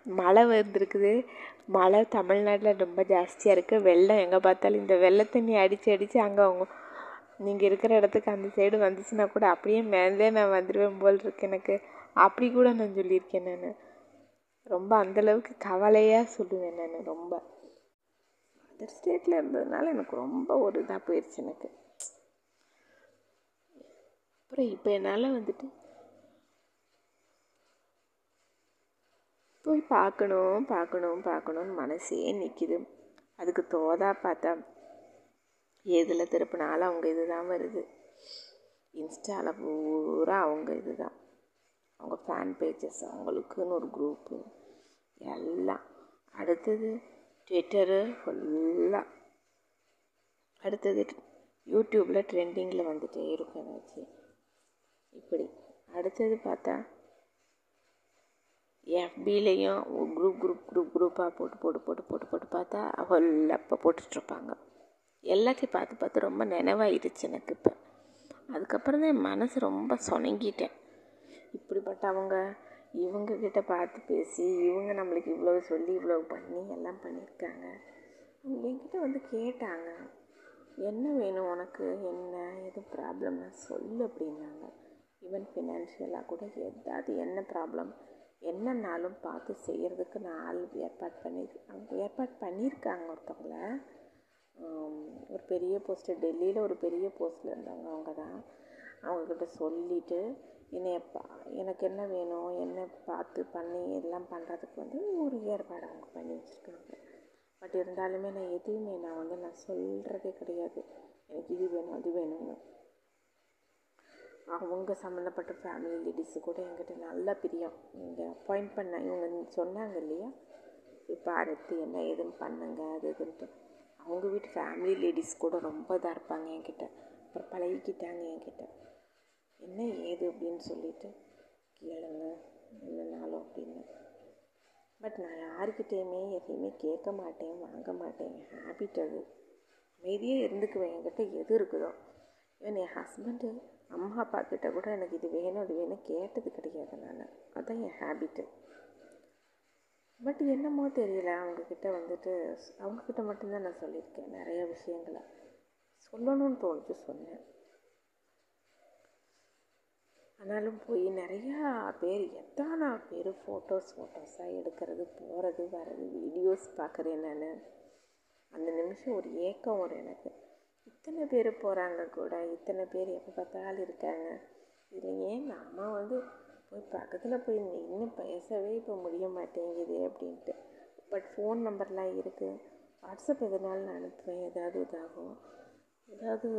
மழை வந்துருக்குது. மழை தமிழ்நாட்டில் ரொம்ப ஜாஸ்தியாக இருக்குது வெள்ளம் எங்கே பார்த்தாலும் இந்த வெள்ளை தண்ணி அடித்து அடித்து அங்கே அவங்க நீங்கள் இருக்கிற இடத்துக்கு அந்த சைடு வந்துச்சுன்னா கூட அப்படியே மேலே நான் வந்துடுவேன் போல் இருக்கு எனக்கு. அப்படி கூட நான் சொல்லியிருக்கேன் நான். ரொம்ப அந்தளவுக்கு கவலையாக சொல்லுவேன் நான் ரொம்ப. அதர் ஸ்டேட்டில் இருந்ததுனால எனக்கு ரொம்ப ஒரு இதாக போயிடுச்சு எனக்கு. அப்புறம் இப்போ என்னால் வந்துட்டு போய் பார்க்கணும் பார்க்கணும் பார்க்கணுன்னு மனசே நிற்கிது அதுக்கு தோதா பார்த்தா எதில் திருப்பினாலும் அவங்க இது தான் வருது. இன்ஸ்டாவில் பூரா அவங்க இது தான் அவங்க ஃபேன் பேஜஸ் அவங்களுக்குன்னு ஒரு குரூப்பு எல்லாம். அடுத்தது ட்விட்டரு ஃபுல்லாக அடுத்தது யூடியூப்பில் ட்ரெண்டிங்கில் வந்துகிட்டே இருக்கும் ஏதாச்சும் இப்படி. அடுத்தது பார்த்தா எஃபிலையும் குரூப் குரூப் குரூப் குரூப்பாக போட்டு போட்டு போட்டு போட்டு போட்டு பார்த்தா அப்போ போட்டுட்ருப்பாங்க. எல்லாத்தையும் பார்த்து பார்த்து ரொம்ப நினைவாயிருச்சு எனக்கு இப்போ. அதுக்கப்புறம் தான் என் மனசு ரொம்ப சொணங்கிட்டேன் இப்படிப்பட்ட அவங்க இவங்கக்கிட்ட பார்த்து பேசி இவங்க நம்மளுக்கு இவ்வளோ சொல்லி இவ்வளோ பண்ணி எல்லாம் பண்ணியிருக்காங்க. அவங்க என்கிட்ட வந்து கேட்டாங்க. என்ன வேணும் உனக்கு? என்ன? எதுவும் ப்ராப்ளம்னா சொல்லு அப்படின்னாங்க. ஈவன் ஃபினான்ஷியலாக கூட ஏதாவது என்ன ப்ராப்ளம் என்னன்னாலும் பார்த்து செய்கிறதுக்கு நான் ஆள் ஏற்பாடு பண்ணி அவங்க ஏற்பாடு பண்ணியிருக்காங்க ஒருத்தவங்கள. ஒரு பெரிய போஸ்ட்டு டெல்லியில் ஒரு பெரிய போஸ்ட்டில் இருந்தாங்க அவங்க தான். அவங்கக்கிட்ட சொல்லிவிட்டு என்னை பா எனக்கு என்ன வேணும் என்ன பார்த்து பண்ணி எல்லாம் பண்ணுறதுக்கு வந்து ஒரு ஏற்பாடு அவங்க பண்ணி வச்சுருக்காங்க. பட் இருந்தாலுமே நான் எதுவுமே நான் வந்து நான் சொல்கிறதே கிடையாது. எனக்கு இது வேணும் அது வேணும்னு. அவங்க சம்மந்தப்பட்ட ஃபேமிலி லேடிஸு கூட என்கிட்ட நல்ல பிரியம். இங்கே அப்பாயிண்ட் பண்ண இவங்க சொன்னாங்க இல்லையா? இப்போ அடுத்து என்ன ஏதுன்னு பண்ணுங்க அது இதுன்ட்டு. அவங்க வீட்டு ஃபேமிலி லேடிஸ் கூட ரொம்ப இதாக இருப்பாங்க என்கிட்ட. அப்புறம் பழகிக்கிட்டாங்க என்கிட்ட. என்ன ஏது அப்படின்னு சொல்லிட்டு கேளுங்க என்னன்னாலும் அப்படின்னு. பட் நான் யாருக்கிட்டேயுமே எதையுமே கேட்க மாட்டேன் வாங்க மாட்டேன். என் ஹேபிட் அது. அமைதியாக இருந்துக்குவேன். என்கிட்ட எது இருக்குதோ. ஈவன் என் ஹஸ்பண்டு அம்மா அப்பா கிட்ட கூட எனக்கு இது வேணும் அது வேணும் கேட்டது கிடையாது நான். அதுதான் என் ஹேபிட்டு பட் என்னமோ தெரியல அவங்கக்கிட்ட வந்துட்டு அவங்கக்கிட்ட மட்டும்தான் நான் சொல்லியிருக்கேன் நிறைய விஷயங்களை. சொல்லணும்னு தோணுச்சு சொன்னேன். ஆனாலும் போய் நிறையா பேர் எத்தனை பேர் ஃபோட்டோஸ் ஃபோட்டோஸாக எடுக்கிறது போகிறது வர்றது வீடியோஸ் பார்க்குறேன் நான் அந்த நிமிஷம் ஒரு ஏக்கம் வரும் எனக்கு. இத்தனை பேர் போகிறாங்க கூட இத்தனை பேர் எப்போ பார்த்தாலும் இருக்காங்க. இதில் ஏன் நாம வந்து போய் பக்கத்தில் போய் நின்று பேசவே இப்போ முடிய மாட்டேங்குது அப்படின்ட்டு. பட் ஃபோன் நம்பர்லாம் இருக்குது வாட்ஸ்அப் எதனாலும் நான் அனுப்புவேன். ஏதாவது இதாகும். ஏதாவது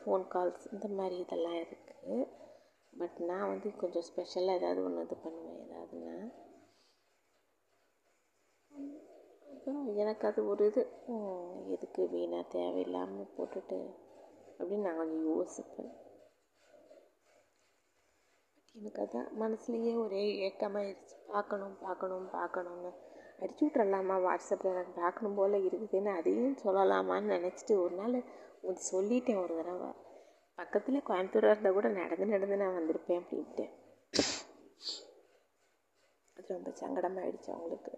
ஃபோன் கால்ஸ் இந்த மாதிரி இதெல்லாம் இருக்குது பட் நான் வந்து கொஞ்சம் ஸ்பெஷலாக ஏதாவது ஒன்று இது பண்ணுவேன். ஏதாவதுன்னா அப்புறம் எனக்கு அது ஒரு இது. எதுக்கு வீணாக தேவையில்லாமல் போட்டுட்டு அப்படின்னு நான் கொஞ்சம் யோசிப்பேன். எனக்கு அதான் மனசுலேயே ஒரே ஏக்கமாகிடுச்சு பார்க்கணும் பார்க்கணும் பார்க்கணுன்னு அடிச்சு விட்றலாமா வாட்ஸ்அப்பில் எனக்கு பார்க்கணும் போல் இருக்குதுன்னு அதையும் சொல்லலாமான்னு நினச்சிட்டு ஒரு நாள் கொஞ்சம் சொல்லிட்டேன் ஒரு தடவை. பக்கத்தில் கோயம்புத்தூராக இருந்தால் கூட நடந்து நடந்து நான் வந்திருப்பேன் அப்படின்ட்டு. அது ரொம்ப சங்கடமாயிடுச்சு அவங்களுக்கு.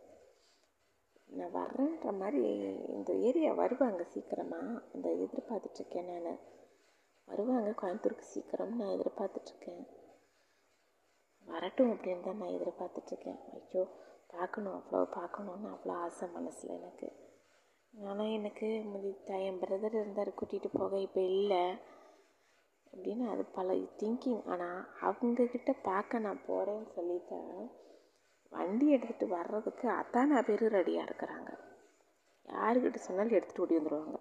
நான் வர்றேன்ற மாதிரி இந்த ஏரியா வருவாங்க சீக்கிரமாக அந்த எதிர்பார்த்துட்ருக்கேன் நான். வருவாங்க கோயம்புத்தூருக்கு சீக்கிரம் நான் எதிர்பார்த்துட்ருக்கேன் வரட்டும் அப்படின்னு தான் நான் எதிர்பார்த்துட்ருக்கேன் ஐயோ பார்க்கணும் அவ்வளோ பார்க்கணுன்னு அவ்வளோ ஆசை மனசில் எனக்கு. ஆனால் எனக்கு முதித்தா என் பிரதர் இருந்தார் கூட்டிகிட்டு போக இப்போ இல்லை. அப்படின்னு அது பல திங்கிங் ஆனால் அவங்கக்கிட்ட பார்க்க நான் போகிறேன்னு சொல்லிட்டேன் வண்டி எடுத்துகிட்டு வர்றதுக்கு அத்தானா பேர் ரெடியாக இருக்கிறாங்க. யாருக்கிட்ட சொன்னாலும் எடுத்துகிட்டு ஓடி வந்துடுவாங்க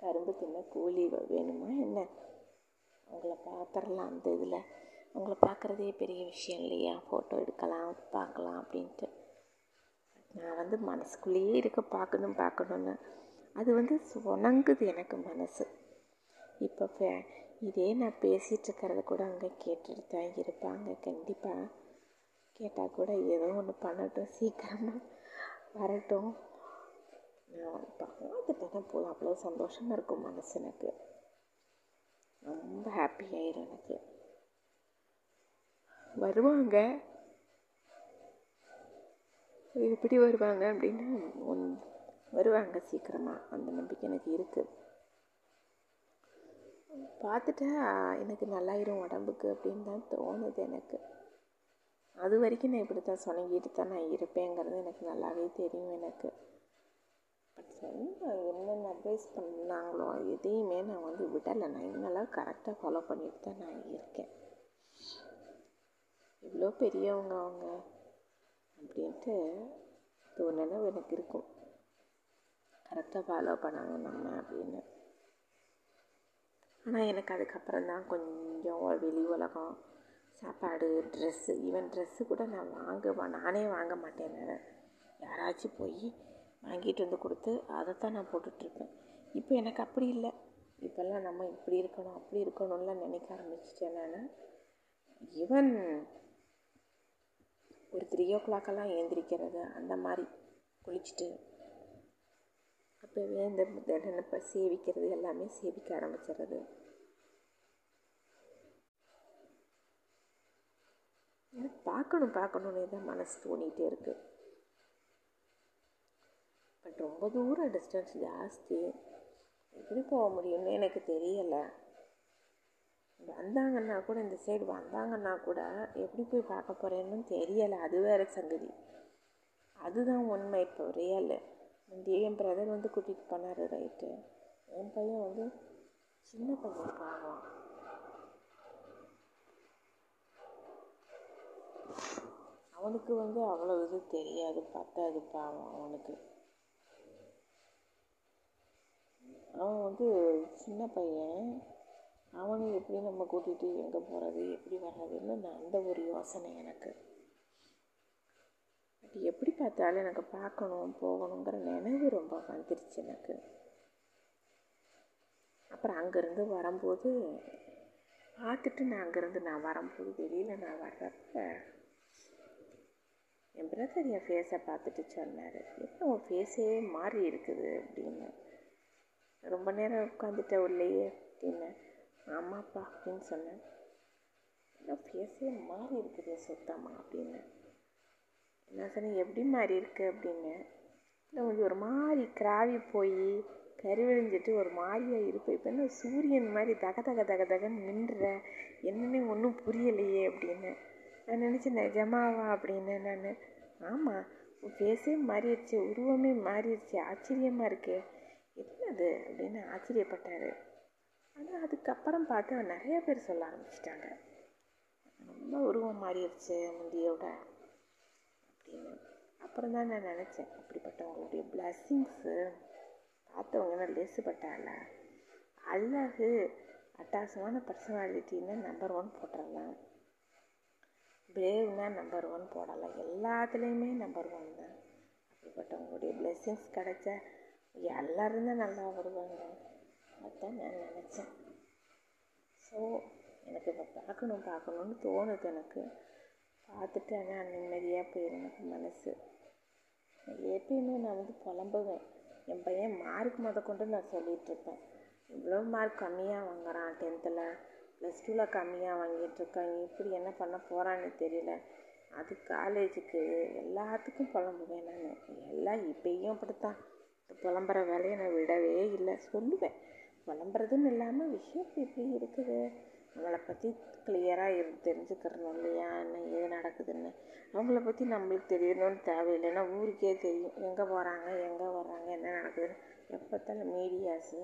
கரும்பு தின்ன கூலி வேணுமா என்ன? அவங்கள பார்த்துடலாம் அந்த இதில். அவங்கள பார்க்குறதே பெரிய விஷயம் இல்லையா? ஃபோட்டோ எடுக்கலாம் பார்க்கலாம் அப்படின்ட்டு. நான் வந்து மனசுக்குள்ளேயே இருக்க பார்க்கணும் பார்க்கணுன்னு அது வந்து உணங்குது எனக்கு மனசு. இப்போ இதே நான் பேசிகிட்டு இருக்கிறத கூட அங்கே கேட்டுட்டு தான் இருப்பாங்க. கண்டிப்பாக கேட்டால் கூட ஏதோ ஒன்று பண்ணட்டும் சீக்கிரமாக வரட்டும். பார்த்துட்டேன்னா போதும் அவ்வளோ சந்தோஷமாக இருக்கும் மனசு எனக்கு. ரொம்ப ஹாப்பி ஆயிரும் எனக்கு. வருவாங்க. எப்படி வருவாங்க அப்படின்னா வருவாங்க சீக்கிரமாக அந்த நம்பிக்கை எனக்கு இருக்குது பார்த்துட்டா எனக்கு நல்லாயிரும் உடம்புக்கு அப்படின்னு தான் தோணுது எனக்கு. அது வரைக்கும் நான் இப்படி தான் சொன்னங்கிட்டு தான் நான் இருப்பேங்கிறது எனக்கு நல்லாவே தெரியும் எனக்கு. பட் சொன்ன என்னென்ன அட்வைஸ் பண்ணாங்களோ எதையுமே நான் வந்து விடலை. நான் இன்னெல்லாம் கரெக்டாக ஃபாலோ பண்ணிட்டு தான் நான் இருக்கேன். இவ்வளோ பெரியவங்க அவங்க? அப்படின்ட்டு ஒரு நினைவு எனக்கு இருக்கும். கரெக்டாக ஃபாலோ பண்ணணும் நம்ம அப்படின்னு. ஆனால் எனக்கு அதுக்கப்புறம் தான் கொஞ்சம் வெளி உலகம் சாப்பாடு ட்ரெஸ்ஸு ஈவன் ட்ரெஸ்ஸு கூட நான் வாங்க நானே வாங்க மாட்டேன் யாராச்சும் போய் வாங்கிட்டு வந்து கொடுத்து அதை தான் நான் போட்டுட்ருப்பேன். இப்போ எனக்கு அப்படி இல்லை. இப்போல்லாம் நம்ம இப்படி இருக்கணும் அப்படி இருக்கணும்லாம் நினைக்க ஆரம்பிச்சிட்டேன் நான். ஈவன் ஒரு த்ரீ ஓ கிளாக்கெல்லாம் ஏந்திரிக்கிறது அந்த மாதிரி குளிச்சுட்டு அப்போவே இந்த நினப்பை சேவிக்கிறது எல்லாமே சேவிக்க ஆரம்பிச்சிடுறது. எனக்கு பார்க்கணும் பார்க்கணுன்னே தான் மனசு தோணிகிட்டே இருக்குது பட் ரொம்ப தூரம் டிஸ்டன்ஸ் ஜாஸ்தி. எப்படி போக முடியும்னு எனக்கு தெரியலை. வந்தாங்கன்னா கூட இந்த சைடு வந்தாங்கன்னா கூட எப்படி போய் பார்க்க போகிறேன்னு தெரியலை. அது வேறு சங்கதி. அதுதான் உண்மை இப்போ ரியல் என் பிரதர் வந்து கூட்டிகிட்டு போனார் ரைட்டு என் பையன் வந்து சின்ன பையன் பாவம். அவனுக்கு வந்து அவ்வளோ இது தெரியாது பத்தாது பாவம் அவனுக்கு. அவன் வந்து சின்ன பையன். அவனை எப்படி நம்ம கூட்டிகிட்டு எங்கே போகிறது எப்படி வர்றதுன்னு நான் அந்த ஒரு யோசனை எனக்கு. பட் எப்படி பார்த்தாலும் எனக்கு பார்க்கணும் போகணுங்கிற நினைவு ரொம்ப வந்துருச்சு எனக்கு. அப்புறம் அங்கேருந்து வரும்போது பார்த்துட்டு நான் அங்கேருந்து நான் வரும்போது வெளியில் நான் வர்றப்ப என் பிரதர் என் ஃபேஸை பார்த்துட்டு சொன்னார். என்ன உன் ஃபேஸே மாறி இருக்குது? அப்படின்னு. ரொம்ப நேரம் உட்காந்துட்ட உள்ளேயே அப்படின்னு. ஆமாப்பா அப்படின்னு சொன்னேன். என்ன ஃபேஸே மாறி இருக்குது சுத்தமாக அப்படின்னு. என்ன சொன்னேன் எப்படி மாறி இருக்கு? அப்படின்னு. இல்லை கொஞ்சம் ஒரு மாதிரி கிராவி போய் கருவிழிஞ்சிட்டு ஒரு மாதிரியாக இருப்பேன் இப்போ என்ன சூரியன் மாதிரி தக தக தக தகன்னு நின்ற என்னன்னே ஒன்றும் புரியலையே அப்படின்னு. நான் நினச்சேன் நிஜமாவா அப்படின்னு நான் ஆமாம் உன் ஃபேஸே மாறிடுச்சு உருவமே மாறிடுச்சு ஆச்சரியமாக இருக்கே. என்னது அப்படின்னு ஆச்சரியப்பட்டார். ஆனால் அதுக்கப்புறம் பார்த்து நிறைய பேர் சொல்ல ஆரம்பிச்சிட்டாங்க. ரொம்ப உருவம் மாறிடுச்சு முந்தியோட அப்படின்னு. அப்புறம் தான் நான் நினச்சேன் அப்படிப்பட்டவங்களுடைய பிளஸ்ஸிங்ஸு பார்த்தவங்கன்னா லேசுப்பட்டால அழகு அட்டாசமான பர்சனாலிட்டின்னா நம்பர் ஒன் போட்டுடலாம் பிரேவ்னா நம்பர் ஒன் போடலாம் எல்லாத்துலேயுமே நம்பர் ஒன் தான். அப்படிப்பட்டவங்களுடைய பிளெஸ்ஸிங்ஸ் கிடைச்சா எல்லோரும் தான் நல்லா வருவாங்க. அதுதான் நான் நினச்சேன். ஸோ எனக்கு இப்போ பார்க்கணும் பார்க்கணுன்னு தோணுது எனக்கு. பார்த்துட்டு ஆனால் நிம்மதியாக போயிடும் எனக்கு மனசு. எப்பயுமே நான் வந்து புலம்புவேன். என் பையன் மார்க் முத கொண்டு நான் சொல்லிகிட்ருப்பேன் இவ்வளோ மார்க் கம்மியாக வாங்குறான் டென்த்தில் ப்ளஸ் டூவில் கம்மியாக வாங்கிட்டுருக்காங்க இப்படி என்ன பண்ண போகிறான்னு தெரியல. அது காலேஜுக்கு எல்லாத்துக்கும் புலம்புவேன் நான். எல்லாம் இப்பயும் அப்படித்தான். புலம்புற வேலையை நான் விடவே இல்லை. சொல்லுவேன். புலம்புறதுன்னு இல்லாமல் விஷயம் இப்படி இருக்குது. நம்மளை பற்றி கிளியராக இரு தெரிஞ்சுக்கிறணும் இல்லையா? என்ன ஏது நடக்குதுன்னு. அவங்கள பற்றி நம்மளுக்கு தெரியணும்னு தேவையில்லைன்னா ஊருக்கே தெரியும். எங்கே போகிறாங்க எங்கே வர்றாங்க என்ன நடக்குதுன்னு. எப்போ மீடியாஸு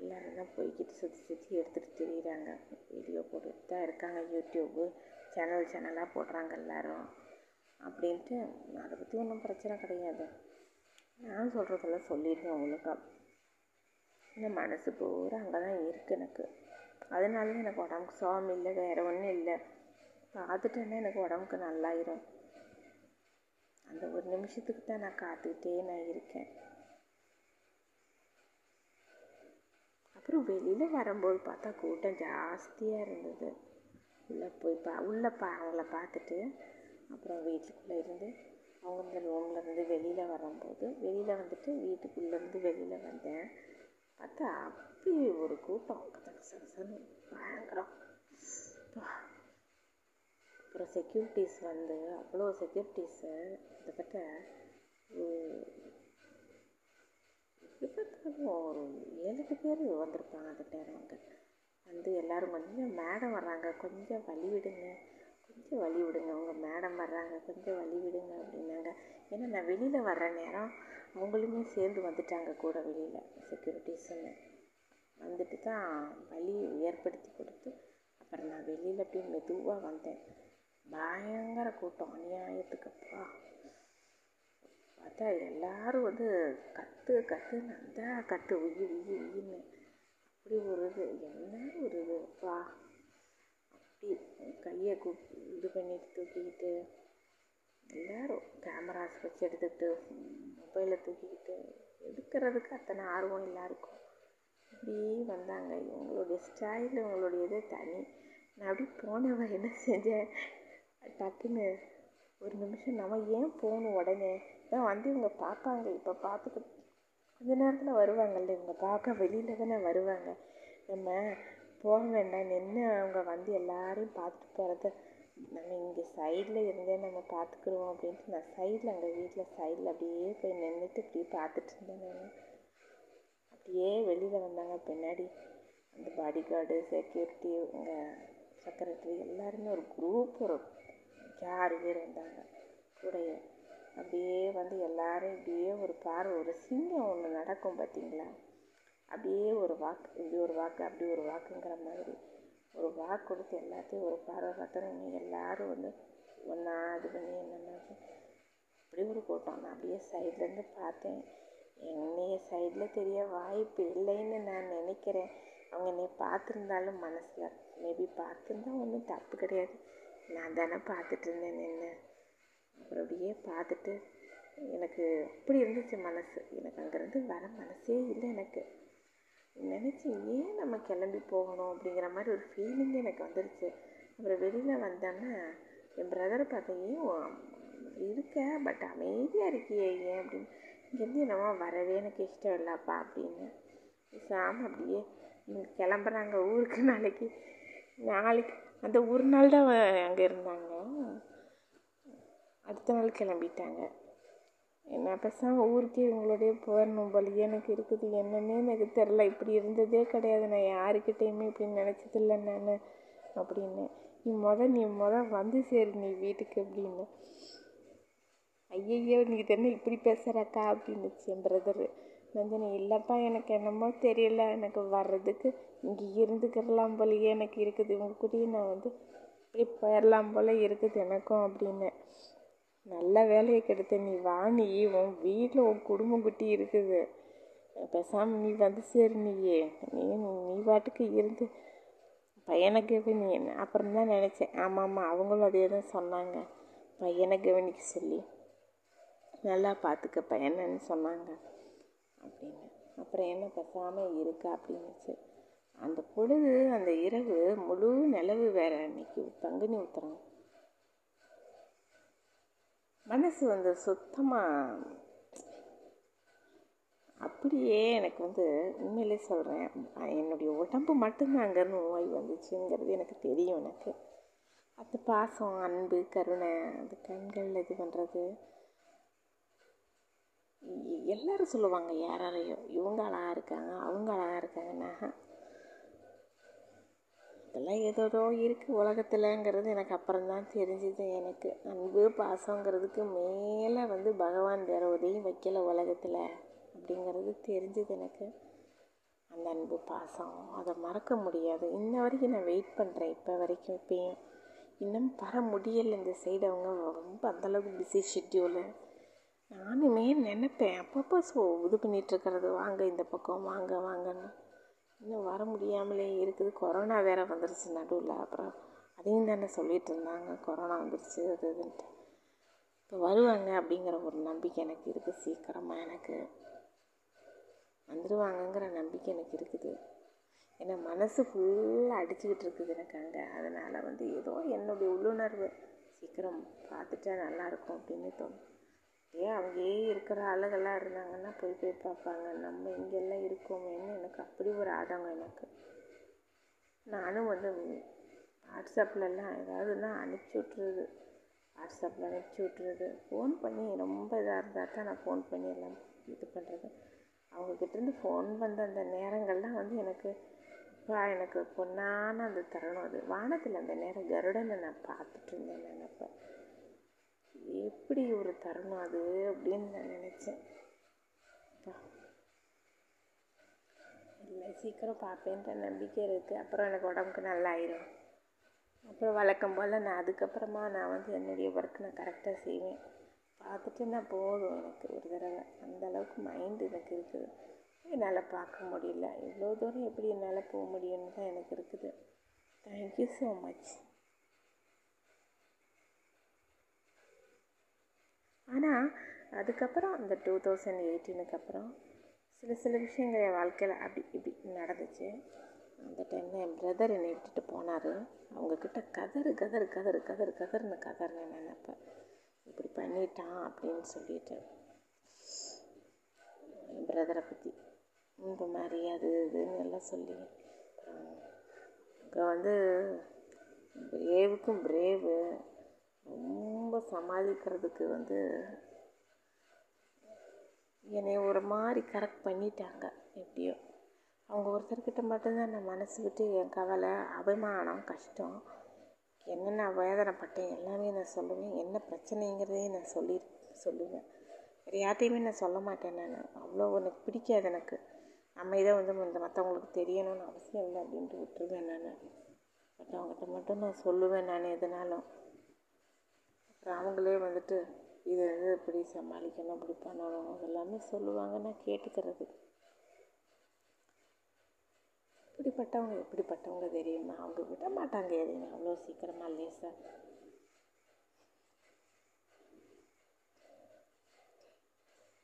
எல்லோரும் தான் போய்கிட்டு சுற்றி சுற்றி எடுத்துகிட்டு தெரியுறாங்க. வீடியோ போட்டுட்டு தான் இருக்காங்க யூடியூப்பு சேனல் சேனலாக போடுறாங்க எல்லோரும். அப்படின்ட்டு அதை பற்றி ஒன்றும் பிரச்சனை கிடையாது. நான் சொல்கிறதெல்லாம் சொல்லிடுவேன் அவங்களுக்கா இந்த மனசு பூரா அங்கே தான் இருக்குது எனக்கு. அதனால எனக்கு உடம்புக்கு சோகம் இல்லை வேறு ஒன்றும் இல்லை. பார்த்துட்டேன்னா எனக்கு உடம்புக்கு நல்லாயிரும். அந்த ஒரு நிமிஷத்துக்கு தான் நான் காத்துக்கிட்டே நான் இருக்கேன். அப்புறம் வெளியில் வரும்போது பார்த்தா கூட்டம் ஜாஸ்தியாக இருந்தது. உள்ளே போய் பா உள்ளே பா அவங்கள பார்த்துட்டு அப்புறம் வீட்டுக்குள்ளே இருந்து அவங்க இந்த ரூம்லேருந்து இருந்து வெளியில் வரும்போது வெளியில் வந்துட்டு வீட்டுக்குள்ளேருந்து வெளியில் வந்தேன். பார்த்தா அப்படி ஒரு கூட்டம். சசன்னு பயங்கரம். அப்புறம் செக்யூரிட்டிஸ் வந்து அவ்வளோ செக்யூரிட்டிஸு கிட்டத்தட்ட எப்படி ஒரு ஏழு பேர் வந்திருப்பாங்க அந்த டைம் அங்கே. வந்து எல்லோரும் கொஞ்சம் மேடம் வர்றாங்க. கொஞ்சம் வழி விடுங்க. கொஞ்சம் வழி விடுங்க. அவங்க மேடம் வர்றாங்க. கொஞ்சம் வழி விடுங்க அப்படின்னாங்க. ஏன்னா நான் வெளியில் வர்ற நேரம் அவங்களுமே சேர்ந்து வந்துட்டாங்க கூட வெளியில். செக்யூரிட்டிஸுன்னு வந்துட்டு தான் வழி ஏற்படுத்தி கொடுத்து அப்புறம் நான் வெளியில் அப்படியே மெதுவாக வந்தேன். பயங்கர கூட்டம். அநியாயத்துக்கு அப்பா. பார்த்தா எல்லாரும் வந்து கற்று கற்றுன்னு அந்த கற்று உயி உயி உயின்னு அப்படி ஒரு இது. என்ன ஒரு இது? அப்பா அப்படி கையை கு இது பண்ணிட்டு தூக்கிக்கிட்டு எல்லோரும் கேமராஸ் வச்சு எடுத்துக்கிட்டு மொபைலை தூக்கிக்கிட்டு எடுக்கிறதுக்கு அத்தனை ஆர்வம் எல்லாருக்கும். இப்படி வந்தாங்க. இவங்களுடைய ஸ்டைல் இவங்களுடைய இது தனி. நான் அப்படி போனவன் என்ன செஞ்சேன்? டக்குன்னு ஒரு நிமிஷம் நம்ம ஏன் போகணும் உடனே? தான் வந்து இவங்க பார்ப்பாங்க? இப்போ பார்த்துட்டு கொஞ்ச நேரத்தில் வருவாங்கல்ல இவங்க பார்க்க வெளியில் தானே வருவாங்க. நம்ம போக வேண்டாம். நின்று அவங்க வந்து எல்லாரையும் பார்த்துட்டு போகிறத நம்ம இங்கே சைடில் இருந்தே நம்ம பார்த்துக்குருவோம் அப்படின்ட்டு நான் சைடில் அங்கே வீட்டில் சைடில் அப்படியே போய் நின்றுட்டு இப்படி பார்த்துட்டு இருந்தேன் நான். அப்படியே வெளியில் வந்தாங்க. பின்னாடி அந்த பாடி கார்டு செக்யூரிட்டி இங்கே செக்ரட்டரி எல்லாருமே ஒரு குரூப் ஒரு ஆறு பேர் வந்தாங்க. கூடயே. அப்படியே வந்து எல்லாரும் இப்படியே ஒரு பார்வை ஒரு சிங்கம் ஒன்று நடக்கும் பார்த்தீங்களா? அப்படியே ஒரு வாக்கு இப்படி ஒரு வாக்கு அப்படி ஒரு வாக்குங்கிற மாதிரி. ஒரு வாக்கு கொடுத்து எல்லாத்தையும் ஒரு பார்வை பார்த்தோன்னு எல்லாரும் வந்து ஒன்றா இது பண்ணி என்னென்ன அப்படி ஒரு கூட்டம். நான் அப்படியே சைட்லேருந்து பார்த்தேன். என்னைய சைடில் தெரிய வாய்ப்பு இல்லைன்னு நான் நினைக்கிறேன். அவங்க என்னை பார்த்துருந்தாலும் மனசில். மேபி பார்த்துருந்தா ஒன்றும் தப்பு கிடையாது. நான் தானே பார்த்துட்டு இருந்தேன் நின்று. அப்புறம் அப்படியே பார்த்துட்டு எனக்கு அப்படி இருந்துச்சு மனசு. எனக்கு அங்கேருந்து வர மனசே இல்லை எனக்கு. நினச்சி ஏன் நம்ம கிளம்பி போகணும் அப்படிங்கிற மாதிரி ஒரு ஃபீலிங் எனக்கு வந்துருச்சு. அப்புறம் வெளியில் வந்தோன்னா என் பிரதரை பார்த்தேன் ஏன் இருக்க பட் அமைதியாக இருக்கியே ஏன்? அப்படின்னு. இங்கேருந்து என்னமோ வரவே எனக்கு இஷ்டம் இல்லைப்பா அப்படின்னு. சாமி அப்படியே இங்கே கிளம்புறாங்க ஊருக்கு. நாளைக்கு நாளைக்கு அந்த ஒரு நாள் தான் அங்கே இருந்தாங்க. அடுத்த நாள் கிளம்பிட்டாங்க. என்ன பேசாமல் ஊருக்கே இவங்களோடய போயிடணும் போல எனக்கு இருக்குது என்னன்னே எனக்கு தெரில. இப்படி இருந்ததே கிடையாது. நான் யாருக்கிட்டேயுமே இப்படி நினச்சதில்ல நான் அப்படின்னு. நீ மொதல் நீ மொதல் வந்து சேரு நீ வீட்டுக்கு அப்படின்னு. ஐயையோ நீ தானே இப்படி பேசுகிறக்கா அப்படின்னுச்சு என் பிரதரு நந்தினி இல்லைப்பா எனக்கு என்னமோ தெரியல. எனக்கு வர்றதுக்கு இங்கே இருந்துக்கிறலாம் போலயே எனக்கு இருக்குது. உங்க கூடயும் நான் வந்து இப்படி போயிடலாம் போல இருக்குது எனக்கும் அப்படின்னு. நல்ல வேலையை கெடுத்த நீ வா உன் வீட்டில் உன் குடும்பம் குட்டி இருக்குது. பேசாமல் நீ வந்து சேரு நீயே நீ நீ பாட்டுக்கு இருந்து பையனை கவனி அப்புறம் தான் நினச்சேன். ஆமாம் ஆமாம் அவங்களும் அதே தான் சொன்னாங்க. பையனை கவனிக்க சொல்லி. நல்லா பார்த்துக்க பையனன்னு சொன்னாங்க. அப்படின்னு. அப்புறம் என்ன பேசாமல் இருக்கா அப்படின்னுச்சு. அந்த பொழுது அந்த இரவு முழு நிலவு வேற. அன்னைக்கு பங்குனி உத்தரம். மனசு வந்து சுத்தமாக அப்படியே எனக்கு வந்து உண்மையிலே சொல்கிறேன் என்னுடைய உடம்பு மட்டும்தான் அங்கேருந்து நோய் வந்துச்சுங்கிறது எனக்கு தெரியும் எனக்கு. அந்த பாசம் அன்பு கருணை அந்த கண்கள் இது பண்ணுறது எல்லோரும் சொல்லுவாங்க யாராலையும். இவங்க அழகாக இருக்காங்க அவங்க அழகாக இருக்காங்கன்னா இதெல்லாம் ஏதோதோ இருக்குது உலகத்தில்ங்கிறது எனக்கு அப்புறம்தான் தெரிஞ்சுது. எனக்கு அன்பு பாசங்கிறதுக்கு மேலே வந்து பகவான் வேறு உதவியும் வைக்கல உலகத்தில் அப்படிங்கிறது தெரிஞ்சுது எனக்கு. அந்த அன்பு பாசம் அதை மறக்க முடியாது. இன்ன வரைக்கும் நான் வெயிட் பண்ணுறேன் இப்போ வரைக்கும் இப்பயும். இன்னும் வர முடியலை இந்த சைடு அவங்க. ரொம்ப அந்தளவுக்கு பிஸி ஷெட்யூலு நானுமே நினப்பேன். அப்பப்போ ஸோ இது பண்ணிகிட்ருக்கிறது வாங்க இந்த பக்கம் வாங்க வாங்கன்னு. இன்னும் வர முடியாமலே இருக்குது. கொரோனா வேறு வந்துருச்சு நடுவில். அப்புறம் அதையும் தானே சொல்லிகிட்டு இருந்தாங்க. கொரோனா வந்துருச்சு அது இதுன்ட்டு. இப்போ வருவாங்க அப்படிங்கிற ஒரு நம்பிக்கை எனக்கு இருக்குது சீக்கிரமாக எனக்கு வந்துடுவாங்கங்கிற நம்பிக்கை எனக்கு இருக்குது. ஏன்னா மனசு ஃபுல்லாக அடிச்சுக்கிட்டு இருக்குது எனக்கு அங்கே. அதனால் வந்து ஏதோ என்னுடைய உள்ளுணர்வு சீக்கிரம் பார்த்துட்டா நல்லாயிருக்கும் அப்படின்னு தோணும் ஏன் அங்கேயே இருக்கிற ஆளுகளாக இருந்தாங்கன்னா போய் போய் பார்ப்பாங்க. நம்ம இங்கெல்லாம் இருக்கோமேன்னு எனக்கு அப்படி ஒரு ஆதங்கம் எனக்கு. நானும் வந்து வாட்ஸ்அப்லலாம் ஏதாவதுன்னா அனுப்பிச்சி விட்ருது வாட்ஸ்அப்பில் அனுப்பிச்சி விட்ருது ஃபோன் பண்ணி ரொம்ப இதாக இருந்தால் தான் நான் ஃபோன் பண்ணி எல்லாம் இது பண்ணுறது அவங்கக்கிட்டேருந்து ஃபோன் வந்த அந்த நேரங்கள்லாம் வந்து எனக்கு அப்பா எனக்கு பொன்னான அந்த தருணம் அது. வானத்தில் அந்த நேரம் கருடனை நான் பார்த்துட்டு இருந்தேன் நான் அப்போ. எப்படி ஒரு தருணம் அது அப்படின்னு நான் நினச்சேன். இல்லை சீக்கிரம் பார்ப்பேன்ற நம்பிக்கை இருக்குது அப்புறம் எனக்கு உடம்புக்கு நல்லா ஆயிரும் அப்புறம் வழக்கம் போல் நான் அதுக்கப்புறமா நான் வந்து என்னுடைய ஒர்க் நான் கரெக்டாக செய்வேன். பார்த்துட்டு நான் போதும் எனக்கு ஒரு தடவை. அந்த அளவுக்கு மைண்டு எனக்கு இருக்குது. என்னால் பார்க்க முடியல. இவ்வளோ தூரம் எப்படி என்னால் போக முடியும்னு தான் எனக்கு இருக்குது. தேங்க்யூ ஸோ மச் ஆனால் அதுக்கப்புறம் அந்த டூ தௌசண்ட் எயிட்டீனுக்கு அப்புறம் சில சில விஷயங்கள் என் வாழ்க்கையில் அப்படி இப்படி நடந்துச்சு. அந்த டைமில் என் பிரதர் என்னை விட்டுட்டு போனார். அவங்கக்கிட்ட கதறு கதறு கதறு கதறு கதறுன்னு கதறுன்னு நினைப்பேன் இப்படி பண்ணிட்டான் அப்படின்னு சொல்லிட்டு. என் பிரதரை பற்றி இந்த மாதிரி அது இதுன்னு எல்லாம் சொல்லி. அங்கே வந்து பிரேவுக்கும் பிரேவு ரொம்ப சமாளிக்கிறதுக்கு வந்து என்னை ஒரு மாதிரி கரெக்ட் பண்ணிட்டாங்க எப்படியோ. அவங்க ஒருத்தர்கிட்ட மட்டும்தான் நான் மனசு விட்டு என் கவலை அபிமானம் கஷ்டம் என்னென்ன வேதனைப்பட்டேன் எல்லாமே நான் சொல்லுவேன். என்ன பிரச்சனைங்கிறதையும் நான் சொல்லி சொல்லுவேன். வேறு யார்ட்டையுமே நான் சொல்ல மாட்டேன் நான். அவ்வளோ எனக்கு பிடிக்காது எனக்கு. நம்ம இதை வந்து இந்த மற்றவங்களுக்கு தெரியணும்னு அவசியம் இல்லை அப்படின்ட்டு விட்டுருவேன் நான். பட் அவங்ககிட்ட மட்டும் நான் சொல்லுவேன் நான் எதுனாலும். அவங்களே வந்துட்டு இது வந்து இப்படி சமாளிக்கணும் இப்படி பண்ணணும்? அதெல்லாமே சொல்லுவாங்க. நான் கேட்டுக்கிறது. இப்படிப்பட்டவங்க எப்படிப்பட்டவங்க தெரியுமா? அவங்க விட மாட்டாங்க எதையும். அவ்வளோ சீக்கிரமாக லேசாக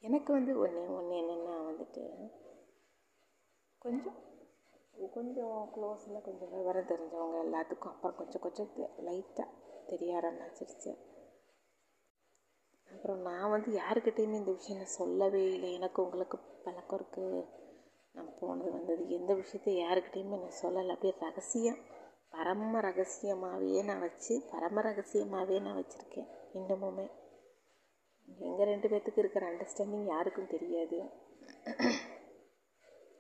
எனக்கு வந்து ஒன்று ஒன்று என்னென்னா வந்துட்டு கொஞ்சம் கொஞ்சம் க்ளோஸில் கொஞ்சம் விவரம் தெரிஞ்சவங்க எல்லாத்துக்கும் அப்புறம் கொஞ்சம் கொஞ்சம் லைட்டாக தெரிய ஆரம்பிச்சிருச்சு அப்புறம் நான் வந்து யாருக்கிட்டேயுமே இந்த விஷயம் நான் சொல்லவே இல்லை. எனக்கு உங்களுக்கு பழக்கம் இருக்குது நான் போனது வந்தது எந்த விஷயத்தையும் யாருக்கிட்டேயுமே நான் சொல்லலை. அப்படியே ரகசியம் பரம ரகசியமாகவே நான் வச்சு பரம ரகசியமாகவே நான் வச்சுருக்கேன் இன்னமுமே. எங்கள் ரெண்டு பேர்த்துக்கு இருக்கிற அண்டர்ஸ்டாண்டிங் யாருக்கும் தெரியாது.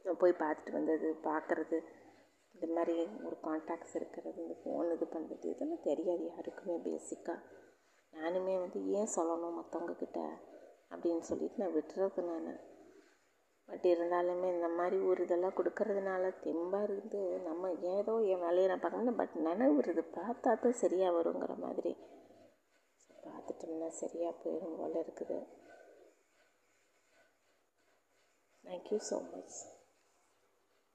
நான் போய் பார்த்துட்டு வந்தது பார்க்குறது இந்த மாதிரி ஒரு கான்டாக்ட்ஸ் இருக்கிறது இந்த ஃபோன் இது பண்ணுறது இதெல்லாம் தெரியாது யாருக்குமே பேசிக்காக நானுமே வந்து ஏன் சொல்லணும் மற்றவங்கக்கிட்ட அப்படின்னு சொல்லிட்டு நான் விட்டுறது நான். பட் இருந்தாலுமே இந்த மாதிரி ஒரு இதெல்லாம் கொடுக்கறதுனால தெம்பாக இருந்து நம்ம ஏதோ என் வேலையை நான் பார்க்கணும். பட் நினைவு வருது பார்த்தா தான் சரியாக வருங்கிற மாதிரி. பார்த்துட்டோம்னா சரியாக போயிடும் போல் இருக்குது. Thank you so much